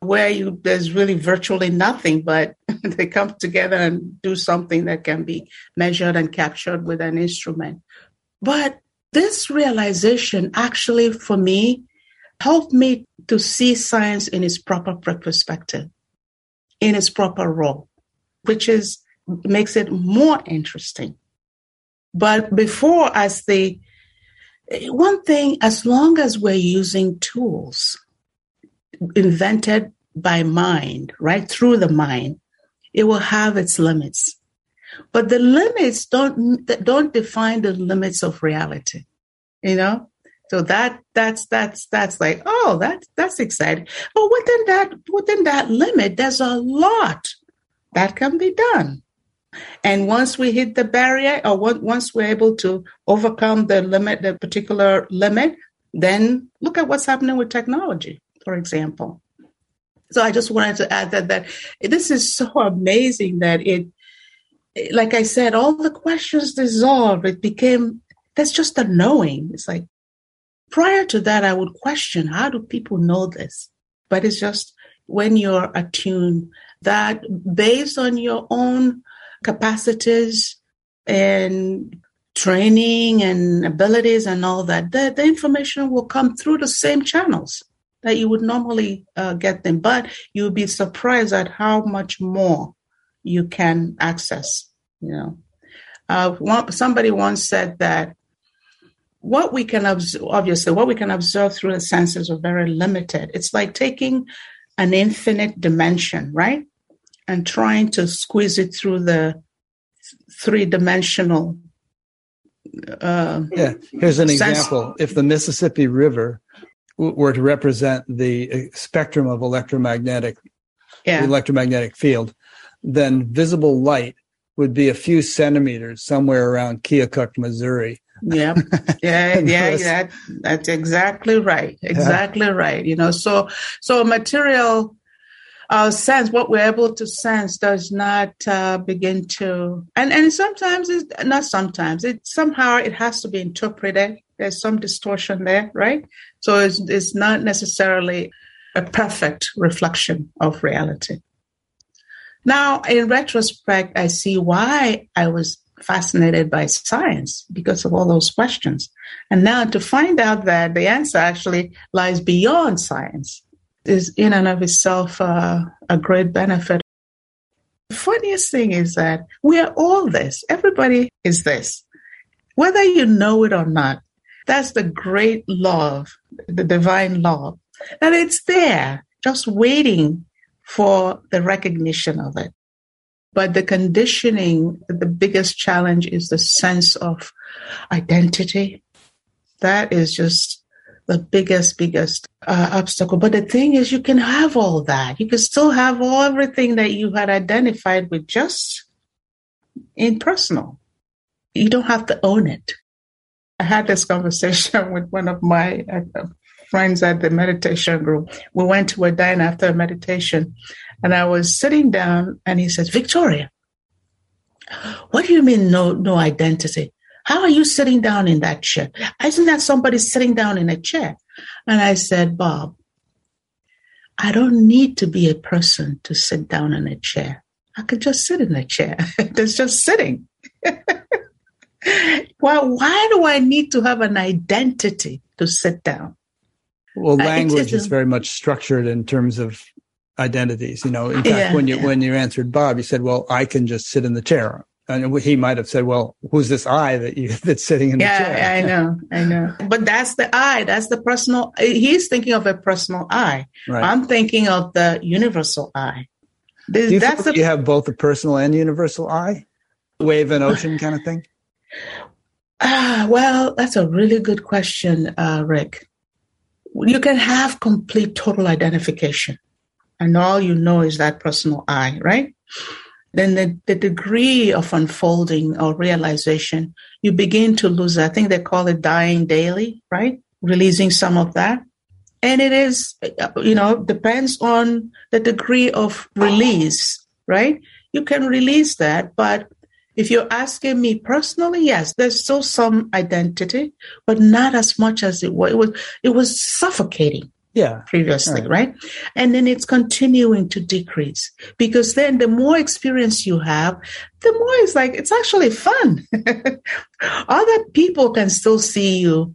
where you there's really virtually nothing, but they come together and do something that can be measured and captured with an instrument. But this realization actually, for me, helped me to see science in its proper perspective, in its proper role, which is makes it more interesting. But before, as the one thing, as long as we're using tools invented by mind, right through the mind, it will have its limits. But the limits don't don't define the limits of reality. You know? So that that's that's that's like, oh, that's that's exciting. But within that within that limit, there's a lot that can be done. And once we hit the barrier, or once we're able to overcome the limit, the particular limit, then look at what's happening with technology, for example. So I just wanted to add that that this is so amazing that it, like I said, all the questions dissolved. It became that's just a knowing. It's like prior to that, I would question how do people know this? But it's just when you're attuned that based on your own capacities and training and abilities and all that, the, the information will come through the same channels that you would normally uh, get them. But you'll be surprised at how much more you can access. You know, uh, one, somebody once said that what we can observe, obviously, what we can observe through the senses are very limited. It's like taking an infinite dimension, right? And trying to squeeze it through the three dimensional. Uh, yeah, here's an sense. example. If the Mississippi River were to represent the uh, spectrum of electromagnetic yeah. electromagnetic field, then visible light would be a few centimeters somewhere around Keokuk, Missouri. Yeah, yeah, yeah, yeah. That's exactly right. Exactly yeah. right. You know, so so material uh, sense, what we're able to sense, does not uh, begin to, and and sometimes it's not sometimes it somehow it has to be interpreted. There's some distortion there, right? So it's it's not necessarily a perfect reflection of reality. Now, in retrospect, I see why I was fascinated by science because of all those questions. And now to find out that the answer actually lies beyond science is in and of itself uh, a great benefit. The funniest thing is that we are all this. Everybody is this. Whether you know it or not, that's the great love, the divine love, that it's there, just waiting for the recognition of it. But the conditioning, the biggest challenge is the sense of identity. That is just the biggest, biggest uh, obstacle. But the thing is, you can have all that. You can still have all everything that you had identified with just in personal. You don't have to own it. I had this conversation with one of my uh, friends at the meditation group. We went to a dine after a meditation, and I was sitting down, and he says, Victoria, what do you mean no no identity? How are you sitting down in that chair? Isn't that somebody sitting down in a chair? And I said, Bob, I don't need to be a person to sit down in a chair. I could just sit in a chair. That's just sitting. well, why do I need to have an identity to sit down? Well, uh, language is very much structured in terms of identities. You know, in fact, yeah, when you yeah. when you answered Bob, you said, "Well, I can just sit in the chair." And he might have said, "Well, who's this I that you that's sitting in yeah, the chair?" Yeah, I know, I know. But that's the I. That's the personal. He's thinking of a personal I. Right. I'm thinking of the universal I. Do you that's the, you have both a personal and universal I, wave and ocean kind of thing. Ah, well, that's a really good question, uh, Rick you can have complete total identification and all you know is that personal I, right? Then the, the degree of unfolding or realization, you begin to lose. I think they call it dying daily, right? Releasing some of that. And it is, you know, depends on the degree of release, right? You can release that, but if you're asking me personally, yes, there's still some identity, but not as much as it was. It was, it was suffocating. Yeah. Previously, right. right? And then it's continuing to decrease because then the more experience you have, the more it's like, it's actually fun. Other people can still see you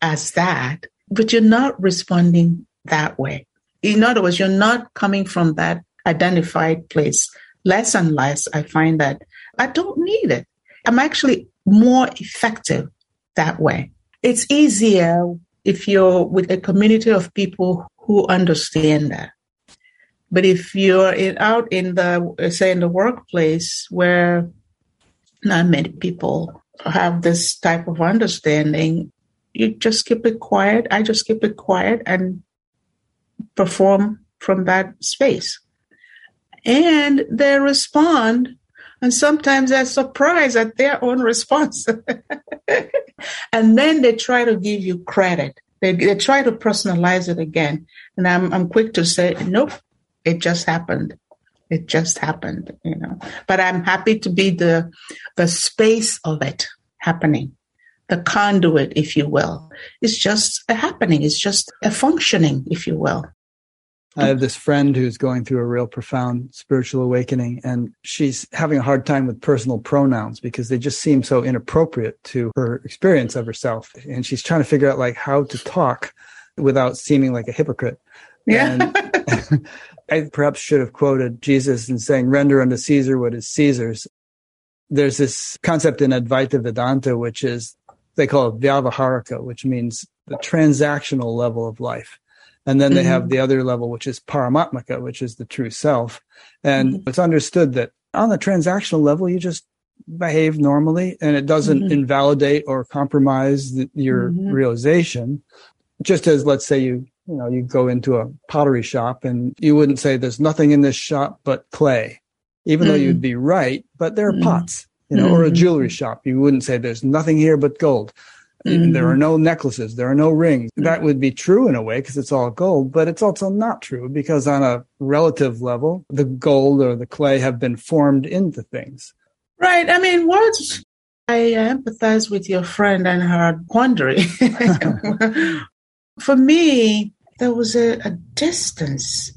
as that, but you're not responding that way. In other words, you're not coming from that identified place. Less and less, I find that I don't need it. I'm actually more effective that way. It's easier if you're with a community of people who understand that. But if you're in, out in the, uh, say, in the workplace where not many people have this type of understanding, you just keep it quiet. I just keep it quiet and perform from that space. And they respond and sometimes they're surprised at their own response. and then they try to give you credit. They, they try to personalize it again. And I'm, I'm quick to say, nope, it just happened. It just happened, you know. But I'm happy to be the the space of it happening. the conduit, if you will. It's just a happening. It's just a functioning, if you will. I have this friend who's going through a real profound spiritual awakening, and she's having a hard time with personal pronouns because they just seem so inappropriate to her experience of herself. And she's trying to figure out like how to talk without seeming like a hypocrite. Yeah. I perhaps should have quoted Jesus in saying, render unto Caesar what is Caesar's. There's this concept in Advaita Vedanta, which is, they call it Vyavaharika, which means the transactional level of life. And then they mm-hmm. have the other level, which is paramarthika, which is the true self. And mm-hmm. it's understood that on the transactional level, you just behave normally and it doesn't mm-hmm. invalidate or compromise the, your mm-hmm. realization. Just as, let's say you, you know, you go into a pottery shop and you wouldn't say there's nothing in this shop but clay, even though you'd mm-hmm. be right, but there are mm-hmm. pots, you know, or a jewelry shop. You wouldn't say there's nothing here but gold. Mm-hmm. There are no necklaces. There are no rings. Mm-hmm. That would be true in a way because it's all gold, but it's also not true because on a relative level, the gold or the clay have been formed into things. Right. I mean, words, I empathize with your friend and her quandary. For me, there was a, a, distance.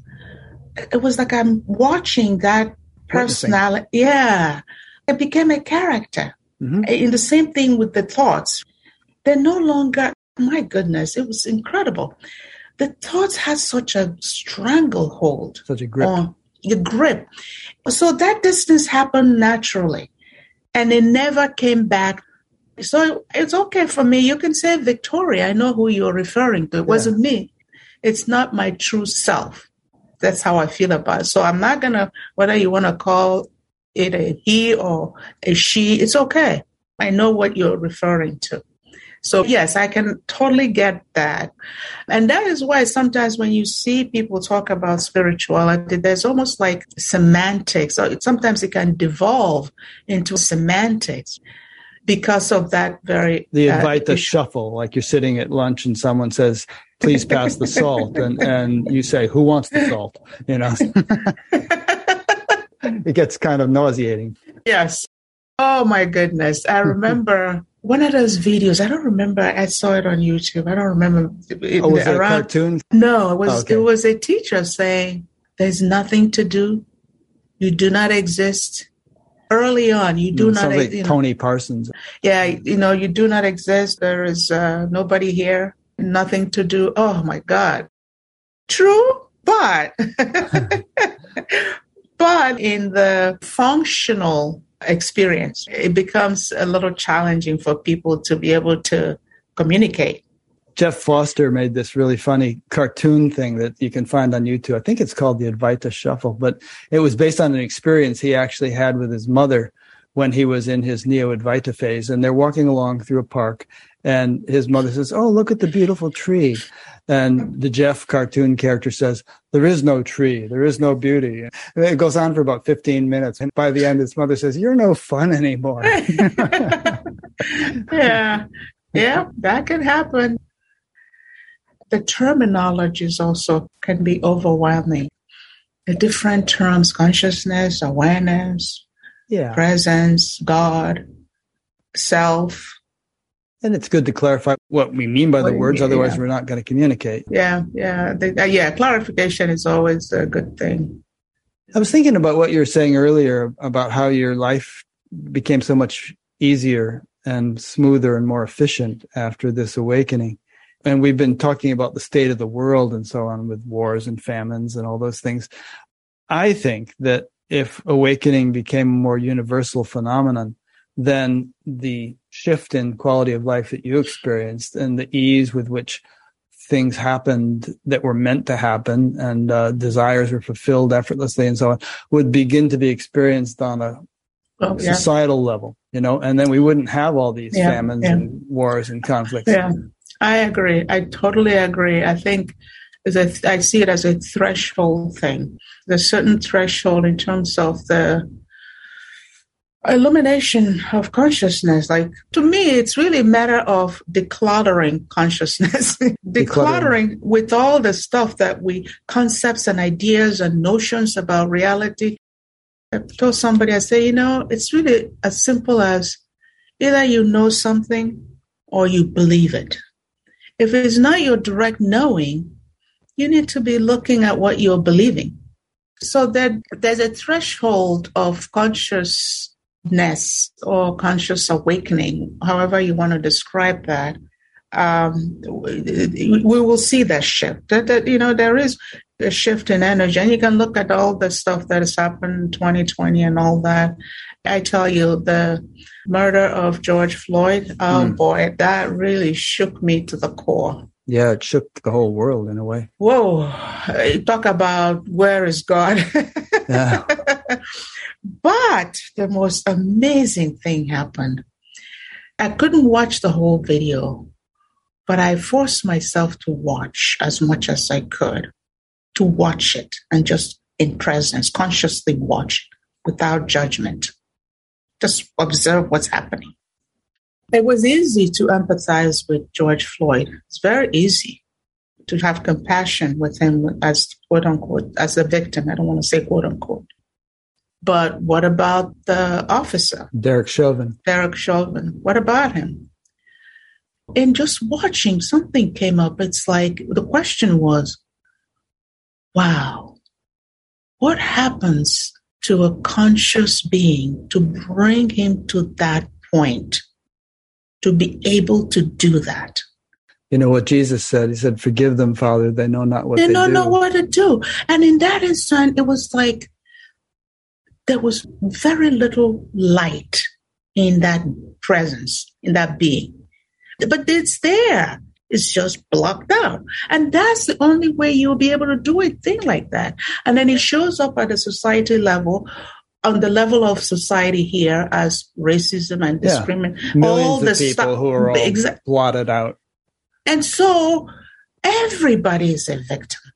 It was like I'm watching that personality. Yeah. It became a character. Mm-hmm. In the same thing with the thoughts they're no longer, my goodness, it was incredible. The thoughts had such a stranglehold. Such a grip. On your grip. So that distance happened naturally. And it never came back. So it's okay for me. You can say Victoria. I know who you're referring to. It wasn't me. It's not my true self. That's how I feel about it. So I'm not going to, whether you want to call it a he or a she, it's okay. I know what you're referring to. So, yes, I can totally get that. And that is why sometimes when you see people talk about spirituality, there's almost like semantics. Sometimes it can devolve into semantics because of that very. The uh, Advaita shuffle, like you're sitting at lunch and someone says, please pass the salt. And, and you say, who wants the salt? You know, it gets kind of nauseating. Yes. Oh my goodness. I remember one of those videos. I don't remember. I saw it on YouTube. I don't remember. It, oh, was it a cartoon? No, it was. Oh, okay. It was a teacher saying, "There's nothing to do. You do not exist." Early on, you do mm, not. Like you know, Tony Parsons. Yeah, you know, you do not exist. There is uh, nobody here. Nothing to do. Oh my God. True, but but in the functional experience. It becomes a little challenging for people to be able to communicate. Jeff Foster made this really funny cartoon thing that you can find on YouTube. I think it's called the Advaita Shuffle, but it was based on an experience he actually had with his mother when he was in his Neo Advaita phase. And they're walking along through a park, and his mother says, Oh, look at the beautiful tree. And the Jeff cartoon character says, There is no tree, there is no beauty. And it goes on for about 15 minutes. And by the end, his mother says, You're no fun anymore. yeah. Yeah, that can happen. The terminologies also can be overwhelming. The different terms consciousness, awareness, yeah. presence, God, self, and it's good to clarify what we mean by the words, otherwise, yeah. we're not going to communicate. Yeah, yeah. The, uh, yeah, clarification is always a good thing. I was thinking about what you were saying earlier about how your life became so much easier and smoother and more efficient after this awakening. And we've been talking about the state of the world and so on with wars and famines and all those things. I think that if awakening became a more universal phenomenon, then the shift in quality of life that you experienced and the ease with which things happened that were meant to happen and uh, desires were fulfilled effortlessly and so on would begin to be experienced on a oh, yeah. societal level, you know, and then we wouldn't have all these yeah, famines yeah. and wars and conflicts. Yeah, I agree. I totally agree. I think I see it as a threshold thing. There's a certain threshold in terms of the illumination of consciousness like to me it's really a matter of decluttering consciousness decluttering with all the stuff that we concepts and ideas and notions about reality i told somebody i say you know it's really as simple as either you know something or you believe it. If it's not your direct knowing, you need to be looking at what you're believing. So that there's a threshold of consciousness or conscious awakening, however you want to describe that. Um, we will see that shift. That, that, you know there is a shift in energy, and you can look at all the stuff that has happened in 2020 and all that. I tell you, the murder of George Floyd, oh mm. boy, that really shook me to the core. Yeah, it shook the whole world in a way. Whoa. Talk about where is God? yeah. But the most amazing thing happened. I couldn't watch the whole video, but I forced myself to watch as much as I could, to watch it and just in presence, consciously watch without judgment. Just observe what's happening. It was easy to empathize with George Floyd. It's very easy to have compassion with him as quote unquote, as a victim. I don't want to say quote unquote. But what about the officer? Derek Chauvin. Derek Chauvin. What about him? And just watching, something came up. It's like the question was, wow, what happens to a conscious being to bring him to that point? to be able to do that. You know what Jesus said? He said, Forgive them, Father. They know not what they, they don't do. know what to do. And in that instant, it was like there was very little light in that presence, in that being. But it's there. It's just blocked out. And that's the only way you'll be able to do a thing like that. And then it shows up at a society level on the level of society here as racism and discrimination, yeah. all the people who are all exa- blotted out. And so everybody is a victim.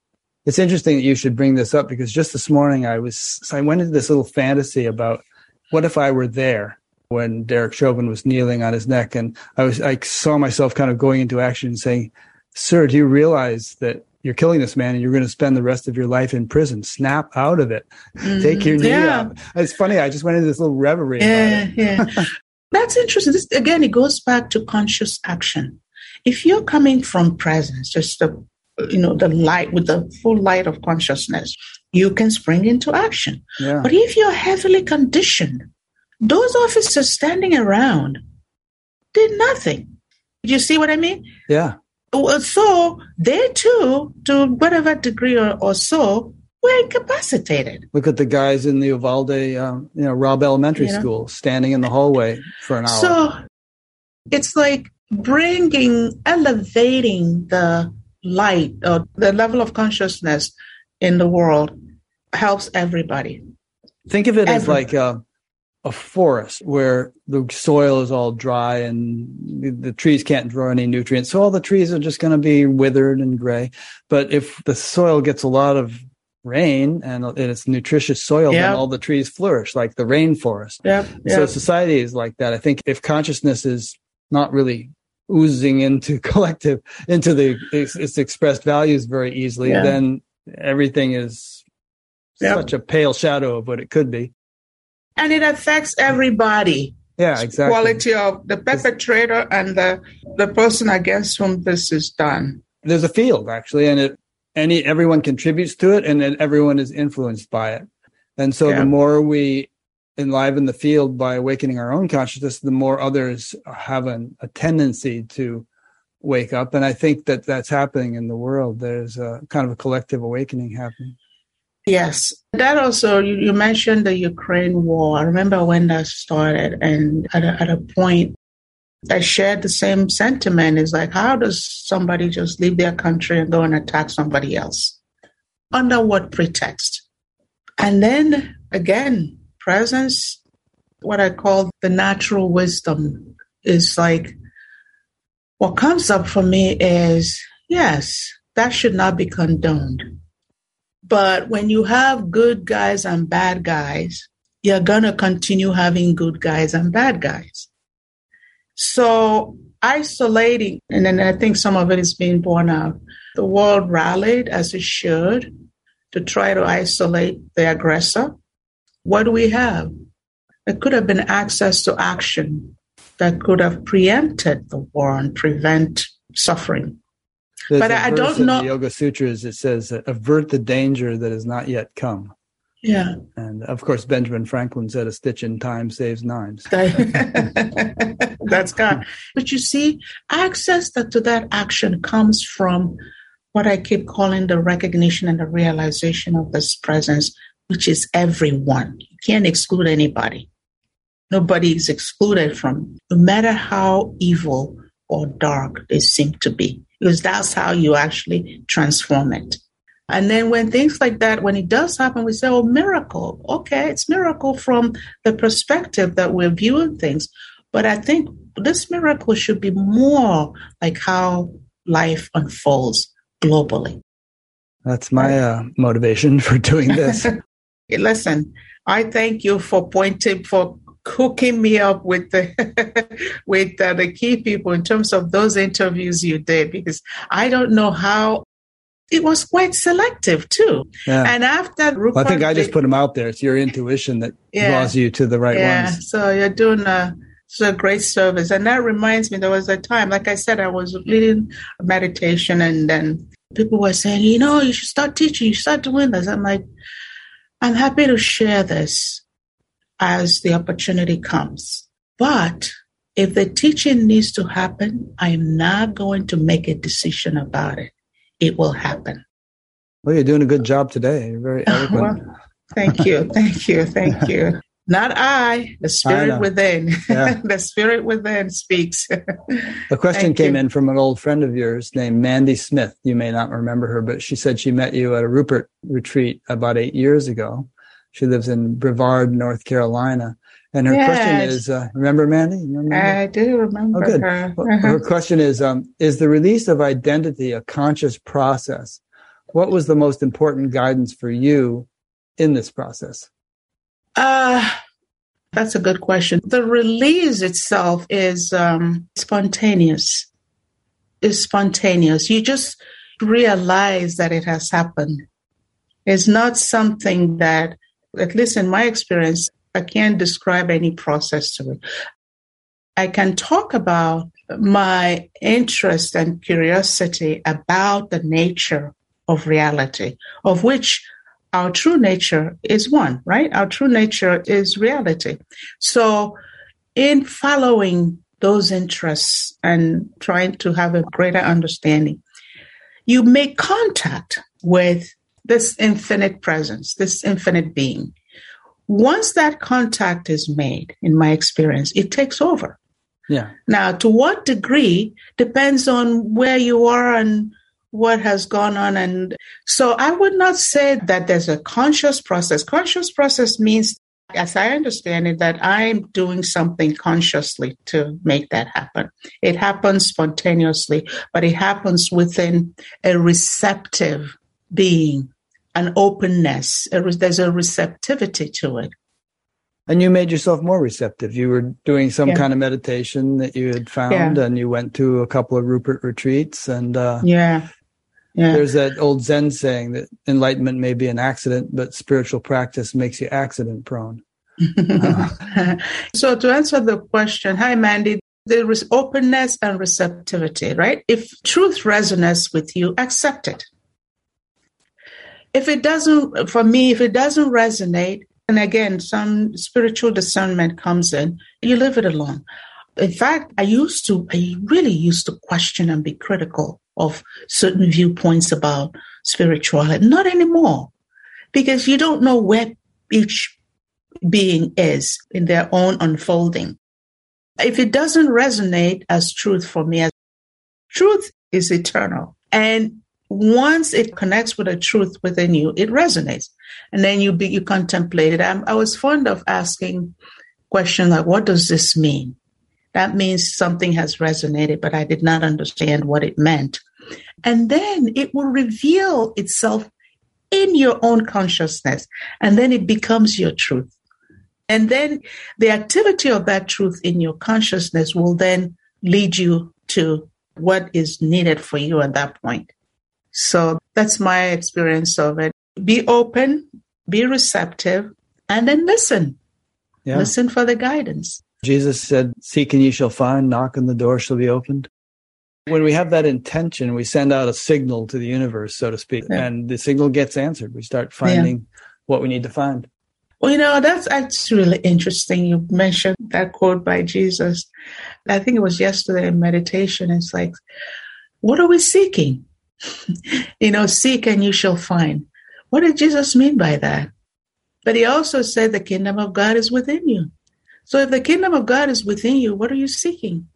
It's interesting that you should bring this up because just this morning I was I went into this little fantasy about what if I were there when Derek Chauvin was kneeling on his neck and I was I saw myself kind of going into action and saying, Sir, do you realize that you're killing this man and you're going to spend the rest of your life in prison. Snap out of it. Mm-hmm. Take your knee yeah. out. It's funny. I just went into this little reverie. Yeah, yeah. That's interesting. This, again, it goes back to conscious action. If you're coming from presence, just the, you know, the light with the full light of consciousness, you can spring into action. Yeah. But if you're heavily conditioned, those officers standing around did nothing. You see what I mean? Yeah. So they too, to whatever degree or, or so, were incapacitated. Look at the guys in the Uvalde, um, you know, Robb Elementary School, standing in the hallway for an hour. So it's like bringing, elevating the light or the level of consciousness in the world helps everybody. Think of it Every- as like uh, a forest where the soil is all dry and the, the, trees can't draw any nutrients. So all the trees are just going to be withered and gray. But if the soil gets a lot of rain and it's nutritious soil, yep. then all the trees flourish like the rainforest. Yep. Yep. So society is like that. I think if consciousness is not really oozing into collective, into the its, its expressed values very easily, yeah. then everything is such a pale shadow of what it could be and it affects everybody. Yeah, exactly. Quality of the perpetrator and the the person against whom this is done. There's a field actually, and it any everyone contributes to it, and then everyone is influenced by it. And so yeah. the more we enliven the field by awakening our own consciousness, the more others have an, a tendency to wake up. And I think that that's happening in the world. There's a kind of a collective awakening happening. Yes. That also, you, you, mentioned the Ukraine war. I remember when that started, and at a, at a point, I shared the same sentiment. It's like, how does somebody just leave their country and go and attack somebody else? Under what pretext? And then again, presence, what I call the natural wisdom, is like, what comes up for me is yes, that should not be condoned but when you have good guys and bad guys, you're going to continue having good guys and bad guys. So isolating, and then I think some of it is being borne out. The world rallied as it should to try to isolate the aggressor. What do we have? It could have been access to action that could have preempted the war and prevent suffering. There's but I don't in know- The Yoga Sutras it says, "Avert the danger that has not yet come." Yeah. And of course, Benjamin Franklin said, "A stitch in time saves nine. That's God. But you see, access that, to that action comes from what I keep calling the recognition and the realization of this presence, which is everyone. You can't exclude anybody. Nobody is excluded from, no matter how evil or dark they seem to be, because that's how you actually transform it. And then when things like that, when it does happen, we say, oh, miracle. Okay, it's miracle from the perspective that we're viewing things. But I think this miracle should be more like how life unfolds globally. That's my uh, motivation for doing this. Listen, I thank you for pointing, for hooking me up with the with uh, the key people in terms of those interviews you did because I don't know how it was quite selective too. Yeah. And after Well, I think I just put them out there. It's your intuition that Yeah. draws you to the right yeah, ones. so you're doing a, it's a great service, and that reminds me. There was a time, like I said, I was leading a meditation, and then people were saying, you know, you should start teaching, you should start doing this. I'm like, I'm happy to share this as the opportunity comes, but if the teaching needs to happen, I'm not going to make a decision about it. It will happen. Well, you're doing a good job today. You're very eloquent. Well, thank you, thank you, thank you. Not I, the spirit know. within. Yeah. the spirit within speaks. A question came you. in from an old friend of yours named Mandy Smith. You may not remember her, but she said she met you at a Rupert retreat about eight years ago. She lives in Brevard, North Carolina. And her question is, uh, remember Mandy? Remember? I do remember Oh, good. her. Her question is, um, is the release of identity a conscious process? What was the most important guidance for you in this process? Uh, that's a good question. The release itself is um, spontaneous. Is spontaneous. You just realize that it has happened. It's not something that, at least in my experience, I can't describe any process to it. I can talk about my interest and curiosity about the nature of reality, of which our true nature is one, right? Our true nature is reality. So, in following those interests and trying to have a greater understanding, you make contact with this infinite presence, this infinite being. Once that contact is made, in my experience, it takes over. Yeah. Now, to what degree depends on where you are and what has gone on. And so I would not say that there's a conscious process. Conscious process means, as I understand it, that I'm doing something consciously to make that happen. It happens spontaneously, but it happens within a receptive being, an openness. There's a receptivity to it. And you made yourself more receptive. You were doing some Yeah. kind of meditation that you had found, Yeah. and you went to a couple of Rupert retreats. And uh, Yeah. Yeah. there's that old Zen saying that enlightenment may be an accident, but spiritual practice makes you accident prone. so to answer the question, hi Mandy, there is openness and receptivity, right? If truth resonates with you, accept it. If it doesn't, for me, if it doesn't resonate, and again, some spiritual discernment comes in, you leave it alone. In fact, I used to, I really used to question and be critical of certain viewpoints about spirituality. Not anymore, because you don't know where each being is in their own unfolding. If it doesn't resonate as truth for me, as truth is eternal. And once it connects with a truth within you, it resonates. And then you be, you contemplate it. I'm, I was fond of asking questions like, what does this mean? That means something has resonated, but I did not understand what it meant. And then it will reveal itself in your own consciousness, and then it becomes your truth. And then the activity of that truth in your consciousness will then lead you to what is needed for you at that point. So that's my experience of it. Be open, be receptive, and then listen. Yeah. Listen for the guidance. Jesus said, Seek and ye shall find, knock and the door shall be opened. When we have that intention, we send out a signal to the universe, so to speak, yeah. and the signal gets answered. We start finding yeah. what we need to find. Well, you know, that's, that's really interesting. You mentioned that quote by Jesus. I think it was yesterday in meditation. It's like, what are we seeking? you know, seek and you shall find. What did Jesus mean by that? But he also said the kingdom of God is within you. So if the kingdom of God is within you, what are you seeking?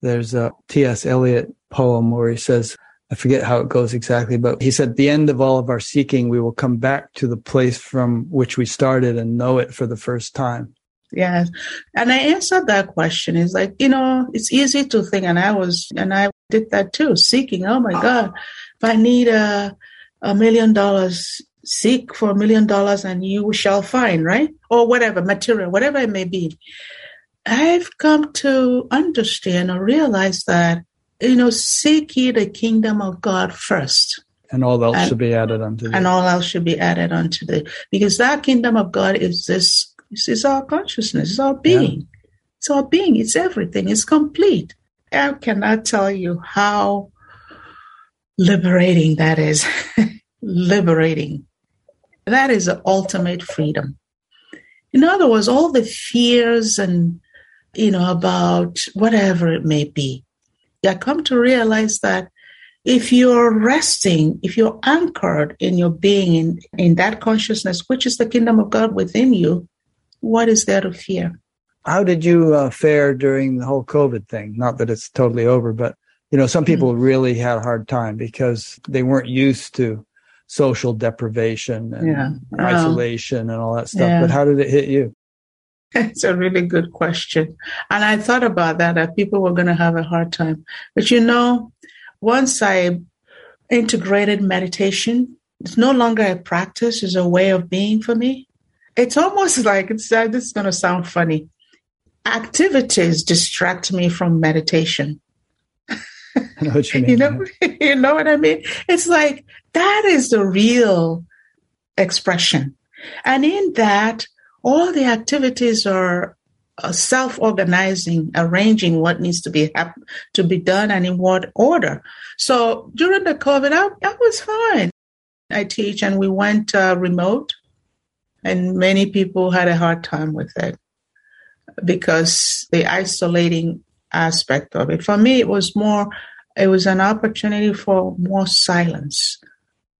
There's a T.S. Eliot poem where he says, I forget how it goes exactly, but he said, the end of all of our seeking, we will come back to the place from which we started and know it for the first time. Yes. And I answered that question. It's like, you know, it's easy to think, and I was, and I did that too, seeking, oh my ah. God, if I need a, a million dollars, seek for a million dollars and you shall find, right? Or whatever, material, whatever it may be. I've come to understand or realize that, you know, seek ye the kingdom of God first. And all else and, should be added unto thee. And all else should be added unto thee. Because that kingdom of God is this, is our consciousness, it's our being. Yeah. It's our being, it's everything, it's complete. I cannot tell you how liberating that is. liberating. That is the ultimate freedom. In other words, all the fears and you know, about whatever it may be. I come to realize that if you're resting, if you're anchored in your being, in, in that consciousness, which is the kingdom of God within you, what is there to fear? How did you uh, fare during the whole COVID thing? Not that it's totally over, but you know, some people mm-hmm. really had a hard time because they weren't used to social deprivation and yeah. isolation and all that stuff. Yeah. But how did it hit you? It's a really good question. And I thought about that, that people were going to have a hard time. But you know, once I integrated meditation, it's no longer a practice, it's a way of being for me. It's almost like, it's, uh, this is going to sound funny. Activities distract me from meditation. I know what you mean. you know, you know what I mean? It's like that is the real expression. And in that, all the activities are uh, self-organizing, arranging what needs to be hap- to be done and in what order. So during the COVID, I, I was fine. I teach, and we went uh, remote, and many people had a hard time with it because the isolating aspect of it. For me, it was more. It was an opportunity for more silence,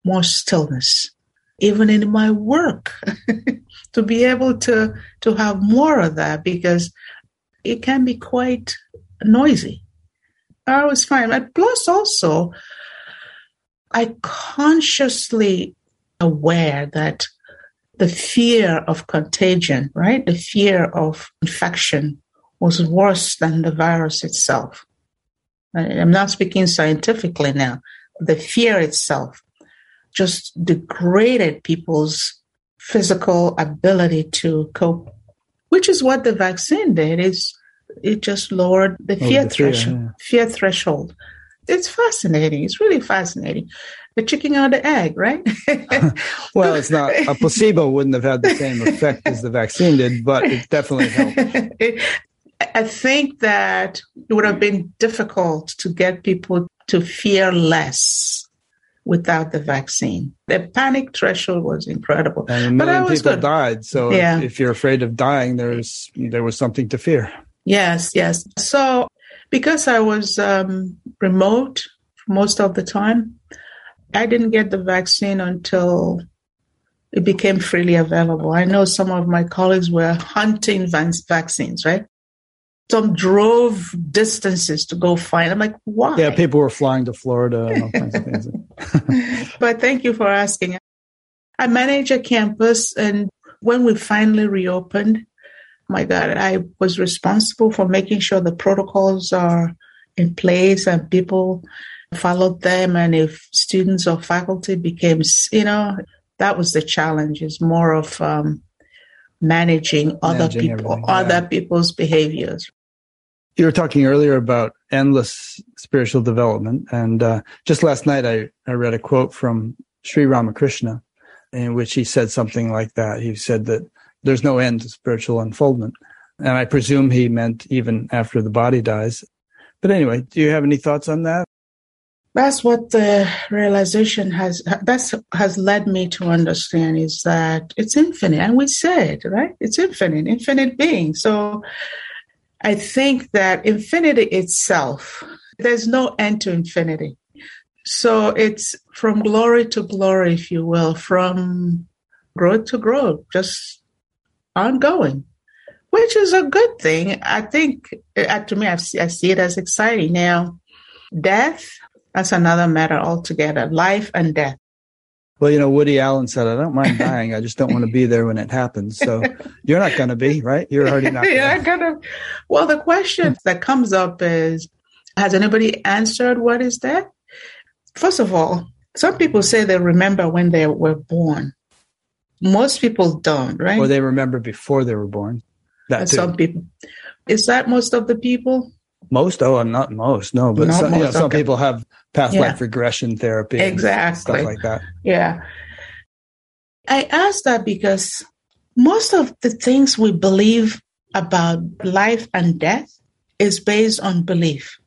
more stillness, even in my work. to be able to to have more of that because it can be quite noisy. I was fine. But plus also I consciously aware that the fear of contagion, right? The fear of infection was worse than the virus itself. I'm not speaking scientifically now. The fear itself just degraded people's physical ability to cope, which is what the vaccine did. Is it just lowered the oh, fear, the fear threshold? Yeah. Fear threshold. It's fascinating. It's really fascinating. The chicken or the egg, right? well, it's not a placebo wouldn't have had the same effect as the vaccine did, but it definitely helped. I think that it would have been difficult to get people to fear less without the vaccine. The panic threshold was incredible. And a million people good. died. So yeah. if, if, you're afraid of dying, there's there was something to fear. Yes, yes. So because I was um, remote most of the time, I didn't get the vaccine until it became freely available. I know some of my colleagues were hunting vaccines, right? Some drove distances to go find. I'm like, why? Yeah, people were flying to Florida and all kinds of things. but thank you for asking. I manage a campus, and when we finally reopened, my God, I was responsible for making sure the protocols are in place and people followed them. And if students or faculty became, you know, that was the challenge. Is more of um, managing, managing other people, yeah. other people's behaviors. You were talking earlier about endless spiritual development. And uh, just last night, I, I read a quote from Sri Ramakrishna in which he said something like that. He said that there's no end to spiritual unfoldment. And I presume he meant even after the body dies. But anyway, do you have any thoughts on that? That's what the realization has that's has led me to understand is that it's infinite. And we said, right? It's infinite, infinite being. So I think that infinity itself, there's no end to infinity. So it's from glory to glory, if you will, from growth to growth, just ongoing, which is a good thing. I think, uh, to me, I see, I see it as exciting. Now, death, that's another matter altogether life and death. Well, you know, Woody Allen said, I don't mind dying. I just don't want to be there when it happens. So you're not going to be, right? You're already not. yeah, kind of. Well, the question that comes up is Has anybody answered what is death? First of all, some people say they remember when they were born. Most people don't, right? Or they remember before they were born. That some people. Is that most of the people? Most, oh, not most, no, but some, most, you know, some people have past yeah. life regression therapy, exactly, stuff like that. Yeah, I ask that because most of the things we believe about life and death is based on belief,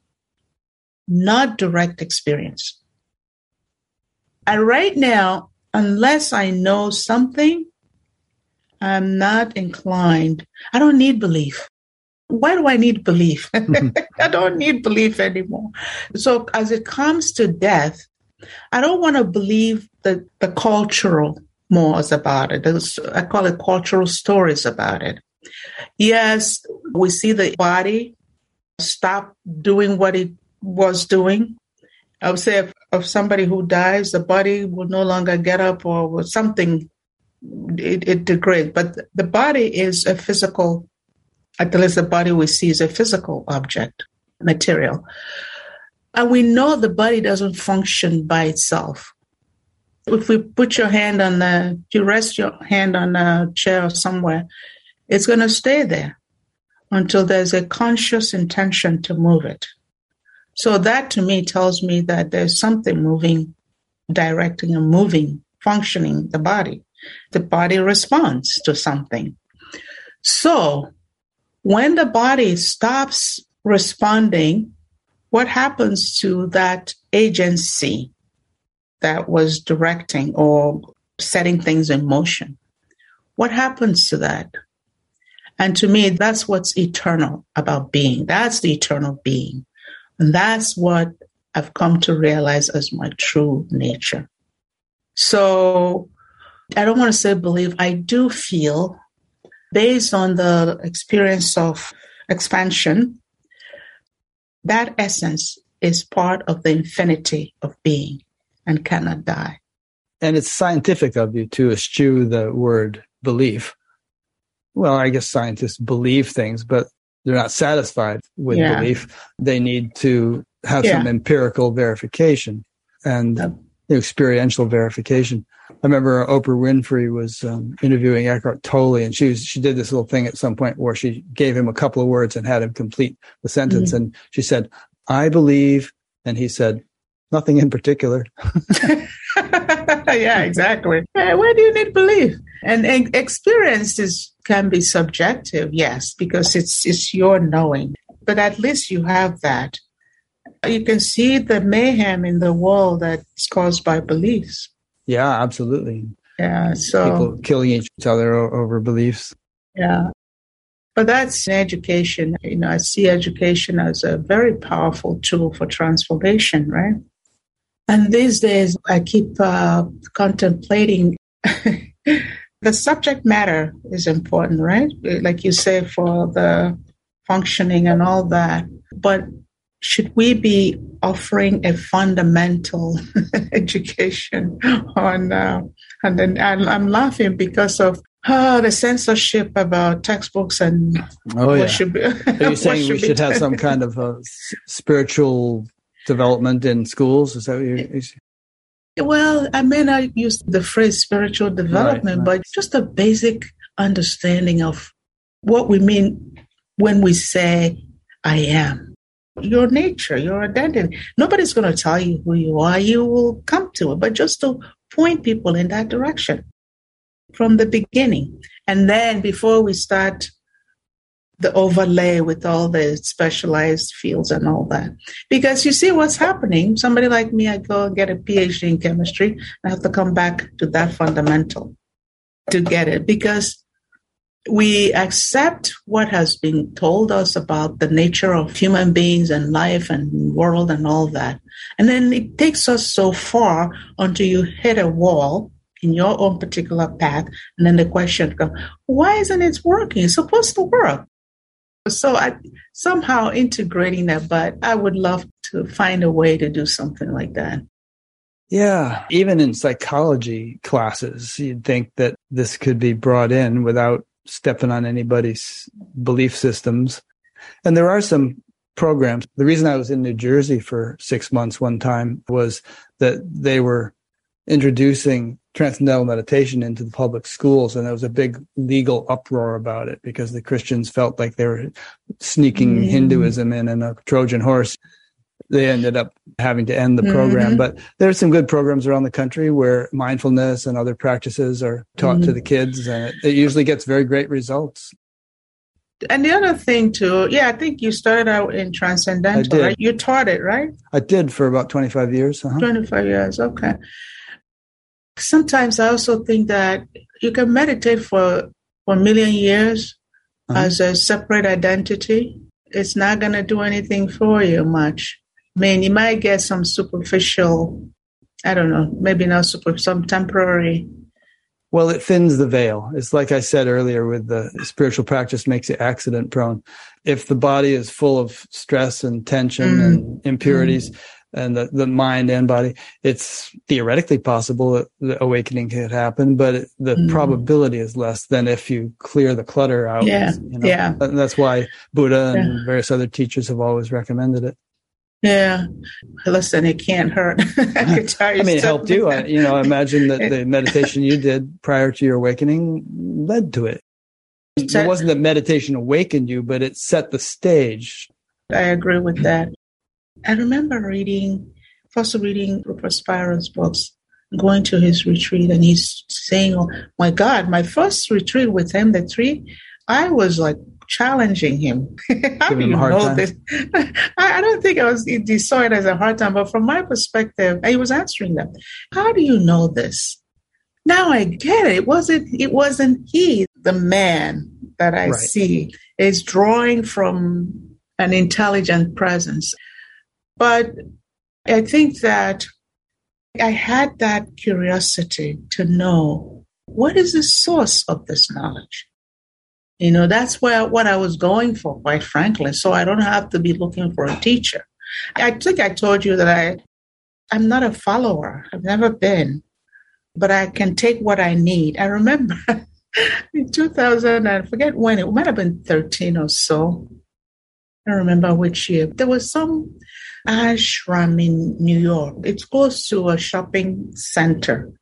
not direct experience. And right now, unless I know something, I'm not inclined. I don't need belief why do I need belief? I don't need belief anymore. So as it comes to death, I don't want to believe the, the cultural mores about it. I call it cultural stories about it. Yes, we see the body stop doing what it was doing. I would say if, if somebody who dies, the body will no longer get up or something, it, it degrades. But the body is a physical at least the body we see is a physical object, material. And we know the body doesn't function by itself. If we put your hand on the, you rest your hand on a chair or somewhere, it's going to stay there until there's a conscious intention to move it. So that to me tells me that there's something moving, directing and moving, functioning the body. The body responds to something. So when the body stops responding, what happens to that agency that was directing or setting things in motion? What happens to that? And to me, that's what's eternal about being. That's the eternal being. And that's what I've come to realize as my true nature. So I don't want to say believe, I do feel based on the experience of expansion, that essence is part of the infinity of being and cannot die. And it's scientific of you to eschew the word belief. Well, I guess scientists believe things, but they're not satisfied with yeah. belief. They need to have yeah. some empirical verification and experiential verification. I remember Oprah Winfrey was um, interviewing Eckhart Tolle, and she was she did this little thing at some point where she gave him a couple of words and had him complete the sentence, mm-hmm. and she said, "I believe," and he said, "Nothing in particular." yeah, exactly. Where do you need belief? And, and experience is can be subjective, yes, because it's it's your knowing, but at least you have that. You can see the mayhem in the world that's caused by beliefs. Yeah, absolutely. Yeah, so people killing each other over beliefs. Yeah. But that's education. You know, I see education as a very powerful tool for transformation, right? And these days, I keep uh, contemplating the subject matter is important, right? Like you say, for the functioning and all that. But should we be offering a fundamental education on uh, and then I'm laughing because of oh, the censorship about uh, textbooks and oh yeah. should be, are you saying should we should have some kind of uh, a spiritual development in schools? Is that what you're well i may not use the phrase spiritual development right, right. but just a basic understanding of what we mean when we say i am your nature, your identity. Nobody's going to tell you who you are. You will come to it, but just to point people in that direction from the beginning. And then before we start the overlay with all the specialized fields and all that. Because you see what's happening. Somebody like me, I go and get a PhD in chemistry. I have to come back to that fundamental to get it because we accept what has been told us about the nature of human beings and life and world and all that. And then it takes us so far until you hit a wall in your own particular path. And then the question comes, why isn't it working? It's supposed to work. So I somehow integrating that, but I would love to find a way to do something like that. Yeah, even in psychology classes, you'd think that this could be brought in without stepping on anybody's belief systems. And there are some programs. The reason I was in New Jersey for six months one time was that they were introducing transcendental meditation into the public schools and there was a big legal uproar about it because the christians felt like they were sneaking mm. hinduism in and a trojan horse they ended up having to end the program mm-hmm. but there's some good programs around the country where mindfulness and other practices are taught mm. to the kids and it, it usually gets very great results and the other thing too, yeah, I think you started out in transcendental, right? You taught it, right? I did for about 25 years. Uh-huh. 25 years, okay sometimes I also think that you can meditate for, for a million years uh-huh. as a separate identity. It's not going to do anything for you much. I mean, you might get some superficial, I don't know, maybe not super, some temporary. Well, it thins the veil. It's like I said earlier with the spiritual practice makes you accident prone. If the body is full of stress and tension mm. and impurities, mm and the, the mind and body, it's theoretically possible that the awakening could happen, but the mm. probability is less than if you clear the clutter out. Yeah. You know? Yeah. And that's why Buddha and yeah. various other teachers have always recommended it. Yeah. Listen, it can't hurt. I, I mean, it helped you. I, you know, imagine that the meditation you did prior to your awakening led to it. It wasn't that meditation awakened you, but it set the stage. I agree with that. I remember reading, first reading Rupert Spira's books, going to his retreat, and he's saying, "Oh my God, my first retreat with him, the three, I was like challenging him. How do you know this? I, don't think I was he saw it as a hard time, but from my perspective, he was answering them. How do you know this? Now I get it. It wasn't it wasn't he, the man that I right. see, is drawing from an intelligent presence. But I think that I had that curiosity to know what is the source of this knowledge. You know, that's where what I was going for, quite frankly. So I don't have to be looking for a teacher. I think I told you that I I'm not a follower. I've never been, but I can take what I need. I remember in 2000, I forget when it might have been 13 or so. I remember which year. There was some ashram in New York. It's close to a shopping center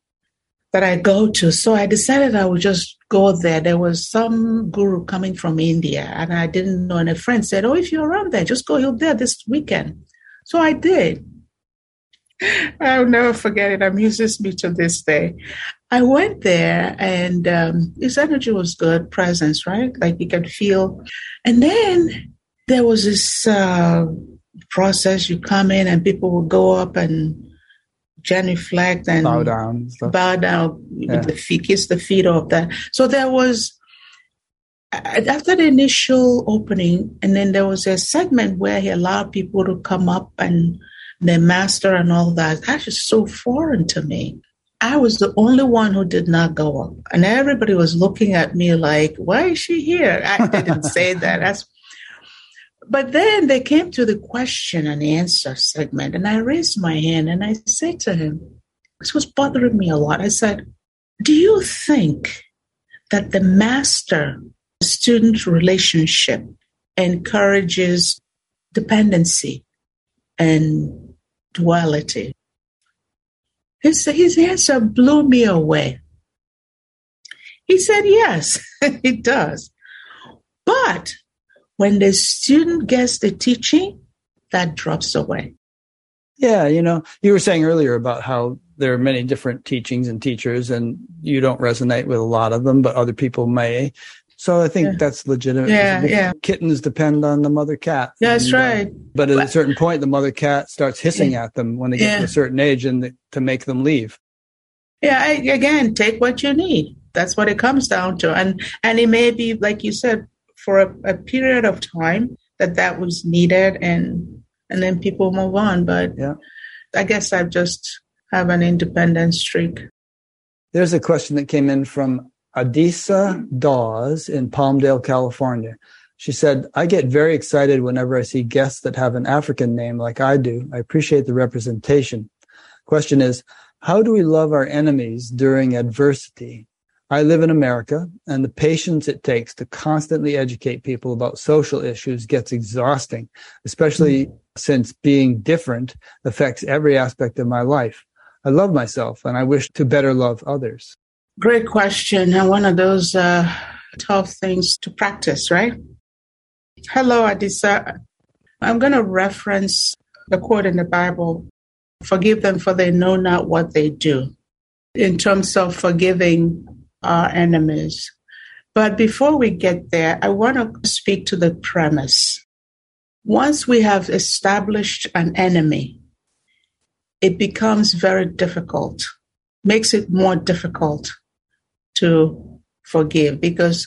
that I go to. So I decided I would just go there. There was some guru coming from India and I didn't know. And a friend said, Oh, if you're around there, just go there this weekend. So I did. I'll never forget it. Amuses me to this day. I went there and um, his energy was good, presence, right? Like you could feel. And then there was this uh, process. You come in and people will go up and genuflect and bow down, bow down yeah. with the feet, kiss the feet of that. So there was after the initial opening, and then there was a segment where he allowed people to come up and their master and all that. That's just so foreign to me. I was the only one who did not go up, and everybody was looking at me like, "Why is she here?" I didn't say that. That's but then they came to the question and answer segment, and I raised my hand and I said to him, This was bothering me a lot. I said, Do you think that the master student relationship encourages dependency and duality? His, his answer blew me away. He said, Yes, it does. But when the student gets the teaching, that drops away. Yeah, you know, you were saying earlier about how there are many different teachings and teachers, and you don't resonate with a lot of them, but other people may. So I think yeah. that's legitimate. Yeah, yeah. Kittens depend on the mother cat. Yeah, that's and, uh, right. Uh, but at a certain point, the mother cat starts hissing yeah. at them when they get to a certain age and to make them leave. Yeah, I, again, take what you need. That's what it comes down to. And and it may be, like you said, for a, a period of time that that was needed and and then people move on. But yeah. I guess I just have an independent streak. There's a question that came in from Adisa Dawes in Palmdale, California. She said, I get very excited whenever I see guests that have an African name like I do. I appreciate the representation. Question is, how do we love our enemies during adversity? I live in America and the patience it takes to constantly educate people about social issues gets exhausting, especially since being different affects every aspect of my life. I love myself and I wish to better love others. Great question. And one of those uh, tough things to practice, right? Hello, Adisa. I'm going to reference the quote in the Bible Forgive them, for they know not what they do, in terms of forgiving our enemies. But before we get there, I want to speak to the premise. Once we have established an enemy, it becomes very difficult, makes it more difficult to forgive because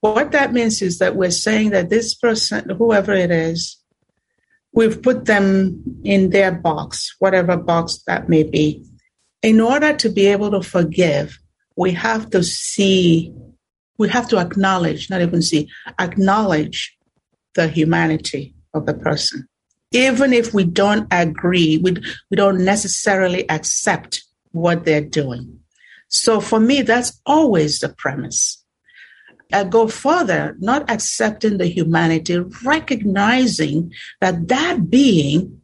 what that means is that we're saying that this person, whoever it is, we've put them in their box, whatever box that may be. In order to be able to forgive, we have to see, we have to acknowledge, not even see, acknowledge the humanity of the person. Even if we don't agree, we, we don't necessarily accept what they're doing. So for me, that's always the premise. I go further, not accepting the humanity, recognizing that that being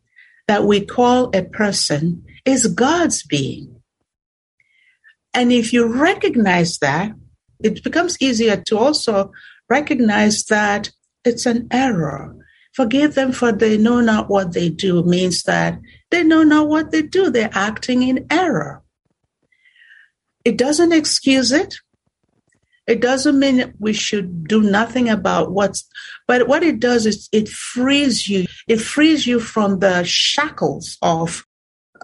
that we call a person is God's being. And if you recognize that, it becomes easier to also recognize that it's an error. Forgive them for they know not what they do means that they know not what they do. They're acting in error. It doesn't excuse it. It doesn't mean we should do nothing about what's, but what it does is it frees you. It frees you from the shackles of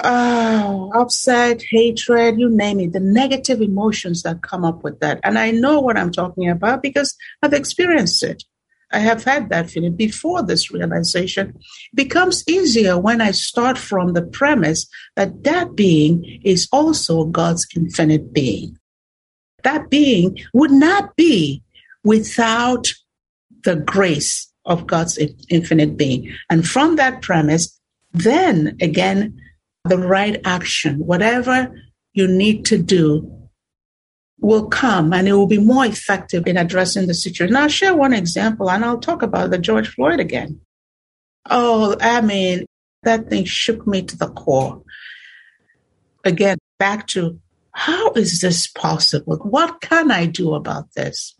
oh, upset, hatred, you name it, the negative emotions that come up with that. And I know what I'm talking about because I've experienced it. I have had that feeling before this realization. It becomes easier when I start from the premise that that being is also God's infinite being. That being would not be without the grace of God's infinite being. And from that premise, then again, the right action, whatever you need to do, will come and it will be more effective in addressing the situation. Now, I'll share one example and I'll talk about the George Floyd again. Oh, I mean, that thing shook me to the core. Again, back to how is this possible? What can I do about this?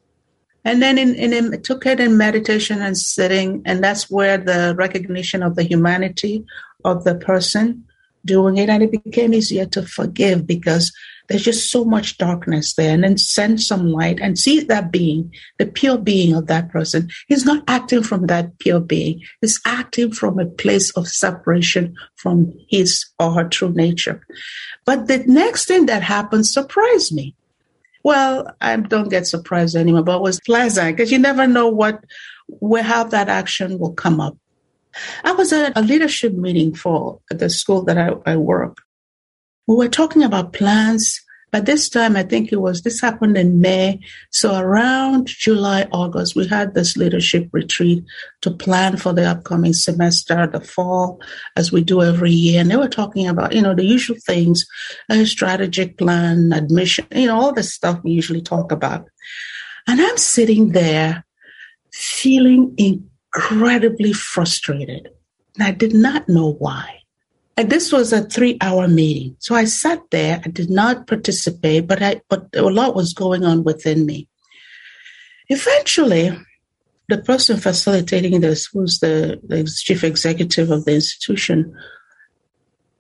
And then in, in, in took it in meditation and sitting, and that's where the recognition of the humanity of the person doing it. And it became easier to forgive because there's just so much darkness there. And then send some light and see that being, the pure being of that person. He's not acting from that pure being. He's acting from a place of separation from his or her true nature. But the next thing that happened surprised me. Well, I don't get surprised anymore, but it was pleasant because you never know what, where, how that action will come up. I was at a leadership meeting for the school that I, I work. We were talking about plans, but this time I think it was, this happened in May. So around July, August, we had this leadership retreat to plan for the upcoming semester, the fall, as we do every year. And they were talking about, you know, the usual things, a strategic plan, admission, you know, all the stuff we usually talk about. And I'm sitting there feeling incredible incredibly frustrated. And I did not know why. And this was a three hour meeting. So I sat there. I did not participate, but I, but a lot was going on within me. Eventually, the person facilitating this was the, the chief executive of the institution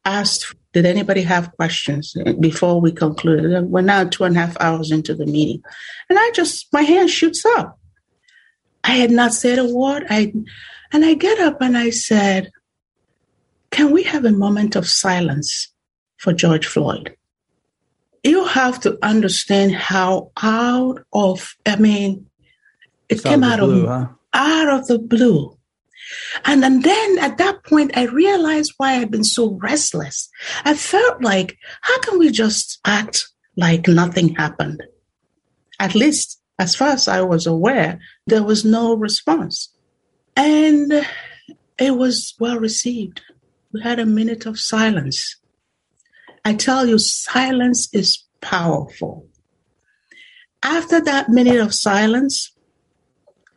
asked, did anybody have questions before we concluded? and We're now two and a half hours into the meeting. And I just, my hand shoots up. I had not said a word. I, and I get up and I said, Can we have a moment of silence for George Floyd? You have to understand how out of, I mean, it It's came of out the blue, of huh? out of the blue. And, and then at that point, I realized why I'd been so restless. I felt like, how can we just act like nothing happened? At least, as far as I was aware, there was no response. And it was well received. We had a minute of silence. I tell you, silence is powerful. After that minute of silence,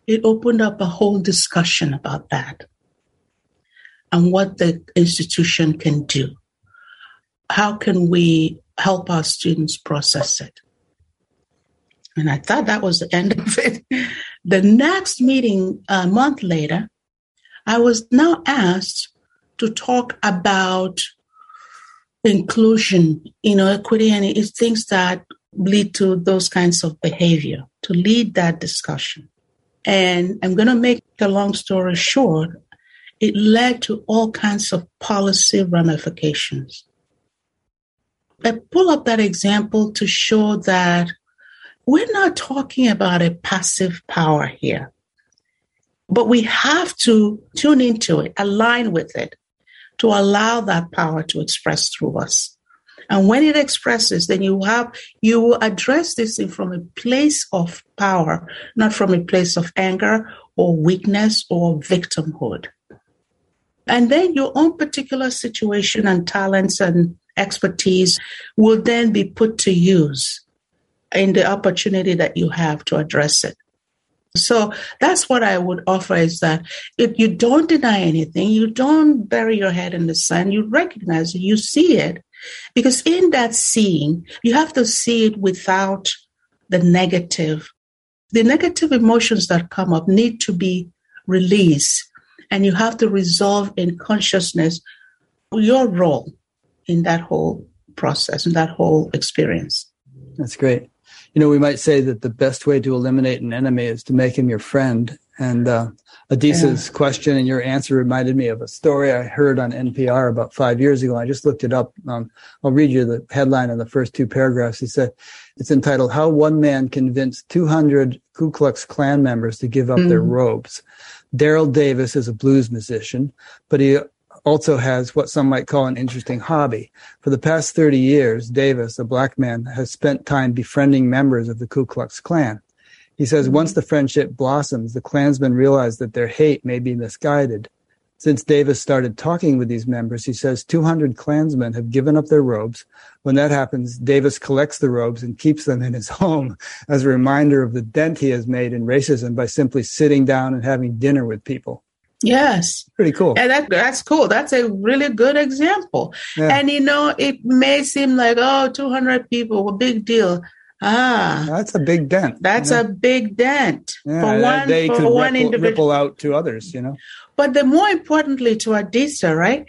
it opened up a whole discussion about that and what the institution can do. How can we help our students process it? And I thought that was the end of it. The next meeting, a month later, I was now asked to talk about inclusion, you know, equity, and it's things that lead to those kinds of behavior, to lead that discussion. And I'm going to make a long story short. It led to all kinds of policy ramifications. I pull up that example to show that we're not talking about a passive power here, but we have to tune into it, align with it, to allow that power to express through us. And when it expresses, then you have you will address this thing from a place of power, not from a place of anger or weakness or victimhood. And then your own particular situation and talents and expertise will then be put to use in the opportunity that you have to address it. So that's what I would offer is that if you don't deny anything, you don't bury your head in the sand, you recognize it, you see it. Because in that seeing, you have to see it without the negative. The negative emotions that come up need to be released, and you have to resolve in consciousness your role in that whole process, in that whole experience. That's great. You know, we might say that the best way to eliminate an enemy is to make him your friend. And uh, Adisa's question and your answer reminded me of a story I heard on NPR about five years ago. I just looked it up. Um, I'll read you the headline in the first two paragraphs. He said, it's entitled, How One Man Convinced 200 Ku Klux Klan Members to Give Up Their Mhm. Robes. Daryl Davis is a blues musician, but he also has what some might call an interesting hobby. For the past 30 years, Davis, a black man, has spent time befriending members of the Ku Klux Klan. He says mm-hmm. once the friendship blossoms, the Klansmen realize that their hate may be misguided. Since Davis started talking with these members, he says 200 Klansmen have given up their robes. When that happens, Davis collects the robes and keeps them in his home as a reminder of the dent he has made in racism by simply sitting down and having dinner with people. Yes. Pretty cool. And that, that's cool. That's a really good example. Yeah. And you know, it may seem like, oh, 200 people, a big deal. Ah, That's a big dent. that's yeah. a big dent yeah, for one, they for could one ripple, individual. ripple out to others, you know. But the more importantly to Adisa, right?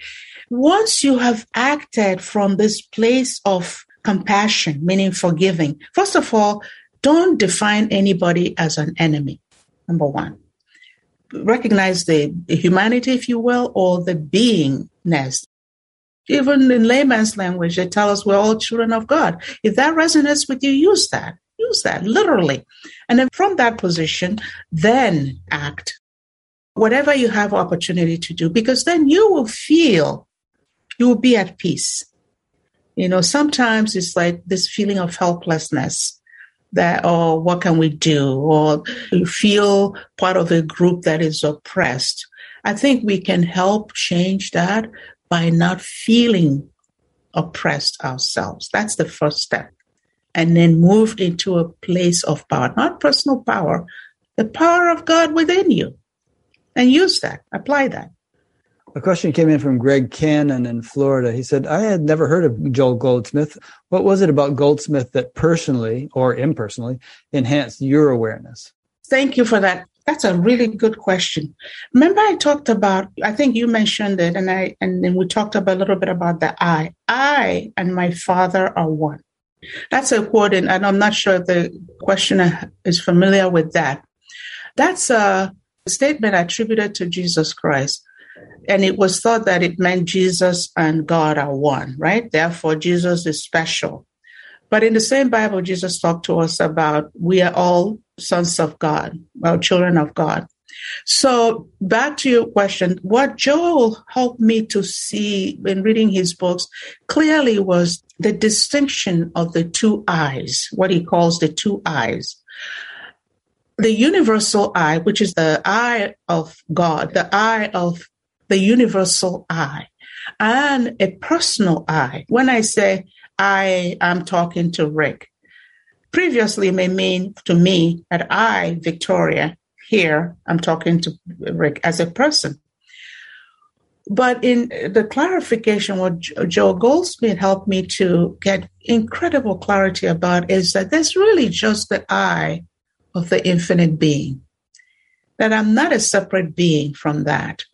Once you have acted from this place of compassion, meaning forgiving, first of all, don't define anybody as an enemy. Number one, recognize the, humanity, if you will, or the beingness. Even in layman's language, they tell us we're all children of God. If that resonates with you, use that. Use that literally. And then from that position, then act whatever you have opportunity to do, because then you will feel you will be at peace. You know, sometimes it's like this feeling of helplessness that, oh, what can we do? Or you feel part of a group that is oppressed. I think we can help change that by not feeling oppressed ourselves. That's the first step. And then move into a place of power, not personal power, the power of God within you. And use that, apply that. A question came in from Greg Cannon in Florida. He said, I had never heard of Joel Goldsmith. What was it about Goldsmith that personally or impersonally enhanced your awareness? Thank you for that. That's a really good question. Remember, I talked about, I think you mentioned it, and I and then we talked about a little bit about the I. I and my father are one. That's a quote, and I'm not sure if the questioner is familiar with that. That's a statement attributed to Jesus Christ. And it was thought that it meant Jesus and God are one, right? Therefore, Jesus is special. But in the same Bible, Jesus talked to us about we are all sons of God, well, children of God. So back to your question, what Joel helped me to see in reading his books clearly was the distinction of the two eyes, what he calls the two eyes. The universal eye, which is the eye of God, the eye of the universal I and a personal I. When I say I am talking to Rick, previously may mean to me that I, Victoria, here I'm talking to Rick as a person. But in the clarification, what Joel Goldsmith helped me to get incredible clarity about is that there's really just the I of the infinite being, that I'm not a separate being from that,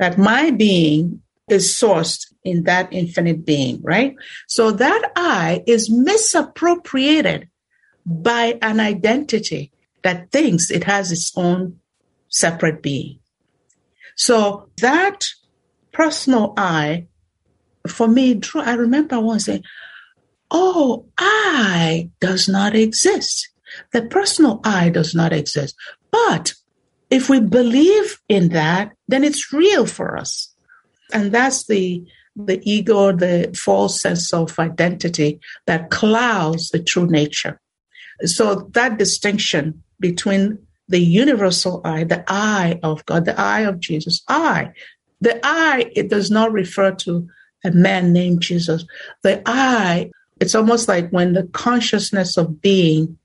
that my being is sourced in that infinite being, right? So that I is misappropriated by an identity that thinks it has its own separate being. So that personal I, for me, Drew, I remember once saying, Oh, I does not exist. The personal I does not exist. But if we believe in that, then it's real for us. And that's the the ego, the false sense of identity that clouds the true nature. So that distinction between the universal I, the I of God, the I of Jesus, I. The I, it does not refer to a man named Jesus. The I, it's almost like when the consciousness of being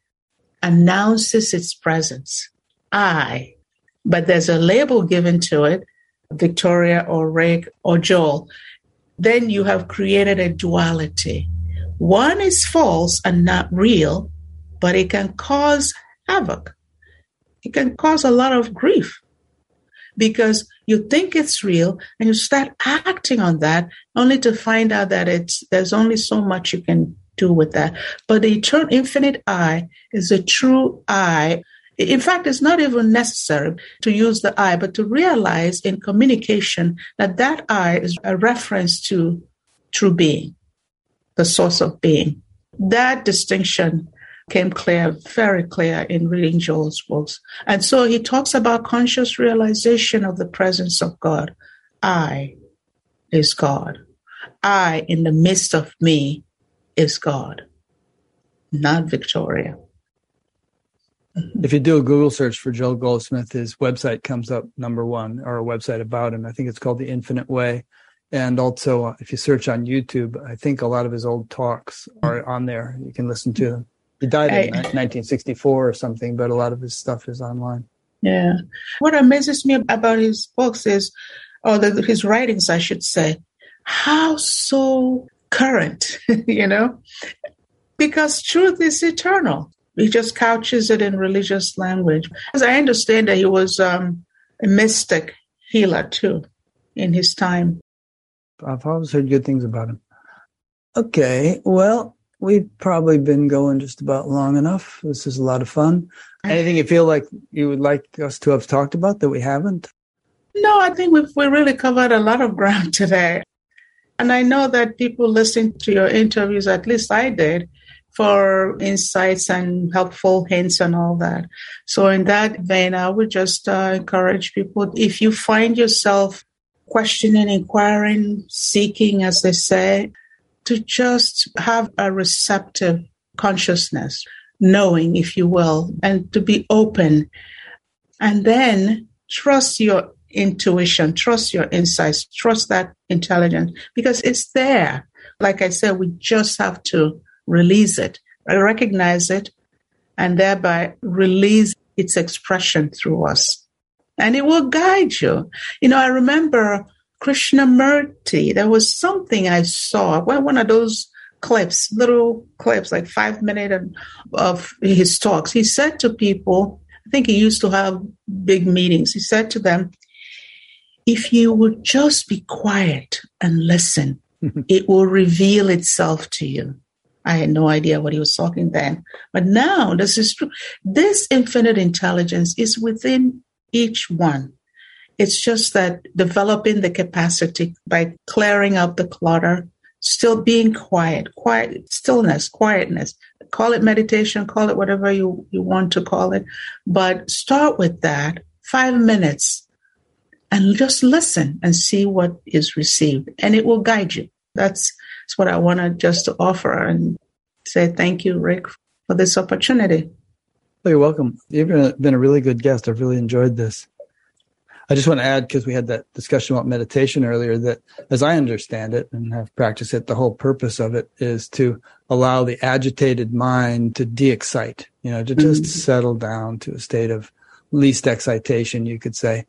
announces its presence. I. But there's a label given to it, Victoria or Rick or Joel. Then you have created a duality. One is false and not real, but it can cause havoc. It can cause a lot of grief because you think it's real and you start acting on that only to find out that it's there's only so much you can do with that. But the eternal infinite I is a true I. In fact, it's not even necessary to use the I, but to realize in communication that that I is a reference to true being, the source of being. That distinction came clear, very clear in reading Joel's books. And so he talks about conscious realization of the presence of God. I is God. I in the midst of me is God, not Victoria. If you do a Google search for Joel Goldsmith, his website comes up number one, or a website about him. I think it's called The Infinite Way. And also, uh, if you search on YouTube, I think a lot of his old talks are on there. You can listen to them. He died in 1964 or something, but a lot of his stuff is online. Yeah. What amazes me about his books is, or the, his writings, I should say, how so current, you know? Because truth is eternal. He just couches it in religious language. As I understand that he was um, a mystic healer too in his time. I've always heard good things about him. Okay, well, We've probably been going just about long enough. This is a lot of fun. Anything you feel like you would like us to have talked about that we haven't? No, I think we've we really covered a lot of ground today. And I know that people listen to your interviews, at least I did, for insights and helpful hints and all that. So, in that vein, I would just uh, encourage people if you find yourself questioning, inquiring, seeking, as they say, to just have a receptive consciousness, knowing, if you will, and to be open. And then trust your intuition, trust your insights, trust that intelligence because it's there. Like I said, we just have to release it, recognize it, and thereby release its expression through us. And it will guide you. You know, I remember Krishnamurti. There was something I saw. One of those clips, little clips, like five minutes of his talks. He said to people, I think he used to have big meetings. He said to them, if you would just be quiet and listen, it will reveal itself to you. I had no idea what he was talking then. But now this is true. This infinite intelligence is within each one. It's just that developing the capacity by clearing up the clutter, still being quiet, quiet, stillness, quietness. Call it meditation, call it whatever you, you want to call it. But start with that five minutes and just listen and see what is received and it will guide you. That's, that's what I want to just to offer and say thank you, Rick, for this opportunity. Well, you're welcome. You've been a really good guest. I've really enjoyed this. I just want to add, because we had that discussion about meditation earlier, that as I understand it and have practiced it, the whole purpose of it is to allow the agitated mind to de excite, you know, to just mm-hmm. settle down to a state of least excitation, you could say.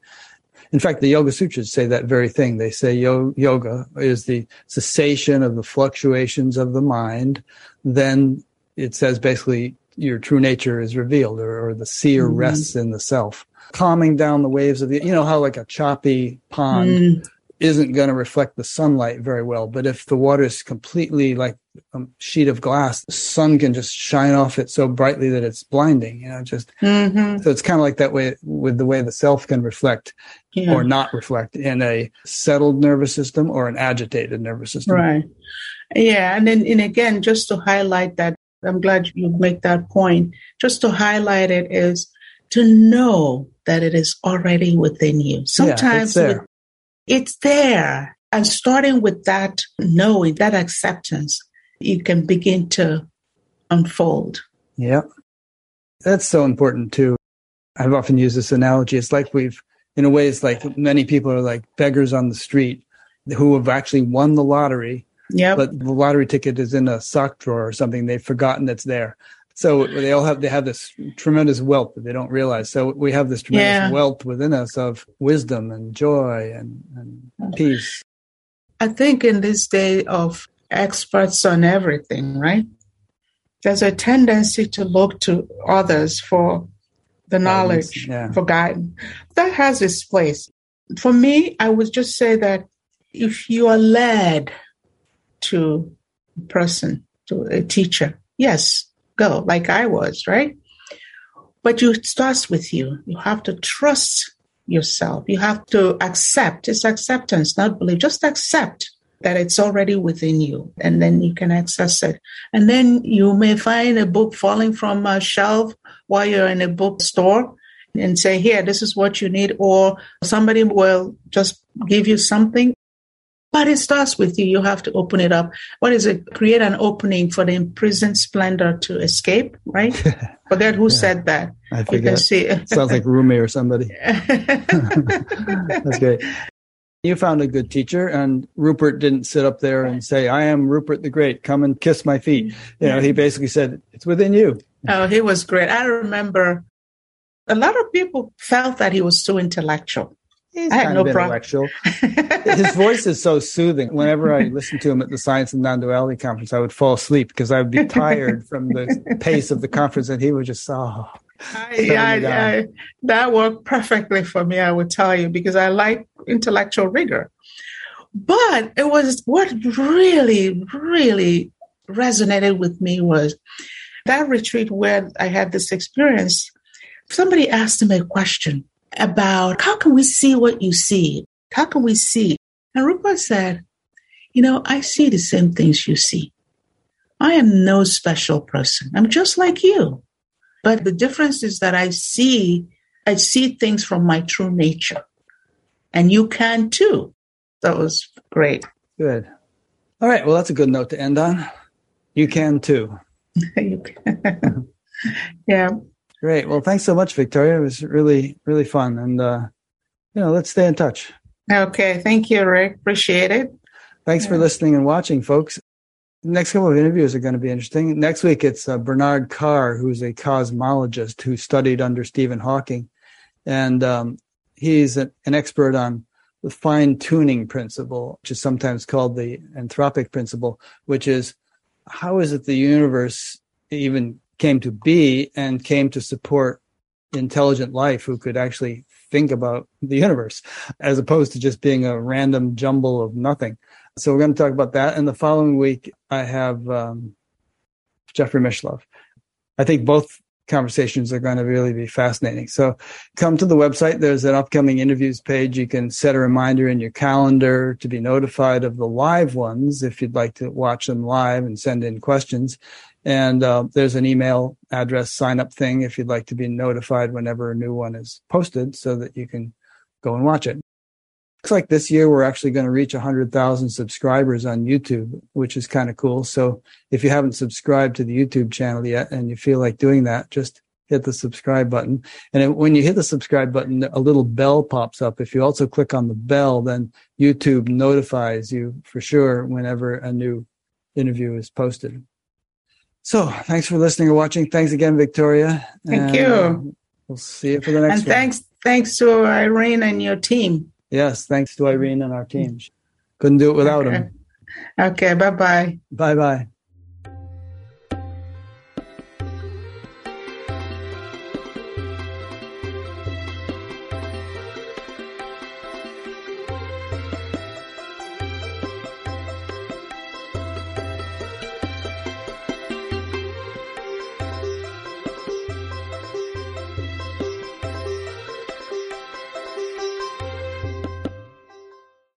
In fact, the Yoga Sutras say that very thing. They say yo- yoga is the cessation of the fluctuations of the mind. Then it says basically your true nature is revealed or, or the seer mm-hmm. rests in the self calming down the waves of the, you know, how like a choppy pond mm. Isn't going to reflect the sunlight very well. But if the water is completely like a sheet of glass, the sun can just shine off it so brightly that it's blinding, you know, just, mm-hmm. so it's kind of like that way with the way the self can reflect yeah. or not reflect in a settled nervous system or an agitated nervous system. Right. Yeah. And then, and again, just to highlight that, I'm glad you make that point. Just to highlight it is to know that it is already within you. Sometimes yeah, it's, there. It's there. And starting with that knowing, that acceptance, you can begin to unfold. Yeah. That's so important too. I've often used this analogy. It's like we've, in a way, it's like many people are like beggars on the street who have actually won the lottery. Yeah. But the lottery ticket is in a sock drawer or something. They've forgotten it's there. So they all have they have this tremendous wealth that they don't realize. So we have this tremendous yeah. wealth within us of wisdom and joy and, and peace. I think in this day of experts on everything, right? There's a tendency to look to others for the knowledge, yeah. for guidance. That has its place. For me, I would just say that if you are led to a person, to a teacher, yes, go like I was, right? But it starts with you. You have to trust yourself. You have to accept. It's acceptance, not believe. Just accept that it's already within you and then you can access it. And then you may find a book falling from a shelf while you're in a bookstore and say, here, this is what you need. Or somebody will just give you something but it starts with you. You have to open it up. What is it? Create an opening for the imprisoned splendor to escape, right? Forget who yeah. said that. I forget. You can see. Sounds like Rumi or somebody. That's great. You found a good teacher, and Rupert didn't sit up there and say, I am Rupert the Great, come and kiss my feet. You know, he basically said, It's within you. Oh, he was great. I remember a lot of people felt that he was too intellectual. He's I had no intellectual. His voice is so soothing. Whenever I listened to him at the Science and Non-Duality conference, I would fall asleep because I would be tired from the pace of the conference, and he would just oh. I, I, I, that worked perfectly for me, I would tell you, because I like intellectual rigor. But it was what really, really resonated with me was that retreat where I had this experience. Somebody asked him a question about how can we see what you see? How can we see? And Rupert said, You know, I see the same things you see. I am no special person. I'm just like you. But the difference is that I see, I see things from my true nature. And you can too. That was great. Good. All right. Well, that's a good note to end on. You can too. you can. yeah. Great. Well, thanks so much, Victoria. It was really, really fun. And, uh, you know, let's stay in touch. Okay. Thank you, Rick. Appreciate it. Thanks yeah. for listening and watching, folks. The next couple of interviews are going to be interesting. Next week, it's uh, Bernard Carr, who's a cosmologist who studied under Stephen Hawking. And um, he's an, an expert on the fine tuning principle, which is sometimes called the anthropic principle, which is how is it the universe even came to be and came to support intelligent life who could actually think about the universe as opposed to just being a random jumble of nothing. So we're going to talk about that. And the following week, I have um, Jeffrey Mishlove. I think both conversations are going to really be fascinating. So come to the website. There's an upcoming interviews page. You can set a reminder in your calendar to be notified of the live ones if you'd like to watch them live and send in questions. And uh, there's an email address sign up thing if you'd like to be notified whenever a new one is posted so that you can go and watch it. Looks like this year we're actually going to reach 100,000 subscribers on YouTube, which is kind of cool. So if you haven't subscribed to the YouTube channel yet and you feel like doing that, just hit the subscribe button. And when you hit the subscribe button, a little bell pops up. If you also click on the bell, then YouTube notifies you for sure whenever a new interview is posted. So thanks for listening or watching. Thanks again, Victoria. Thank and, you. Uh, we'll see you for the next and one. thanks, thanks to Irene and your team. Yes, thanks to Irene and our team. Couldn't do it without okay. him. Okay, bye bye. Bye bye.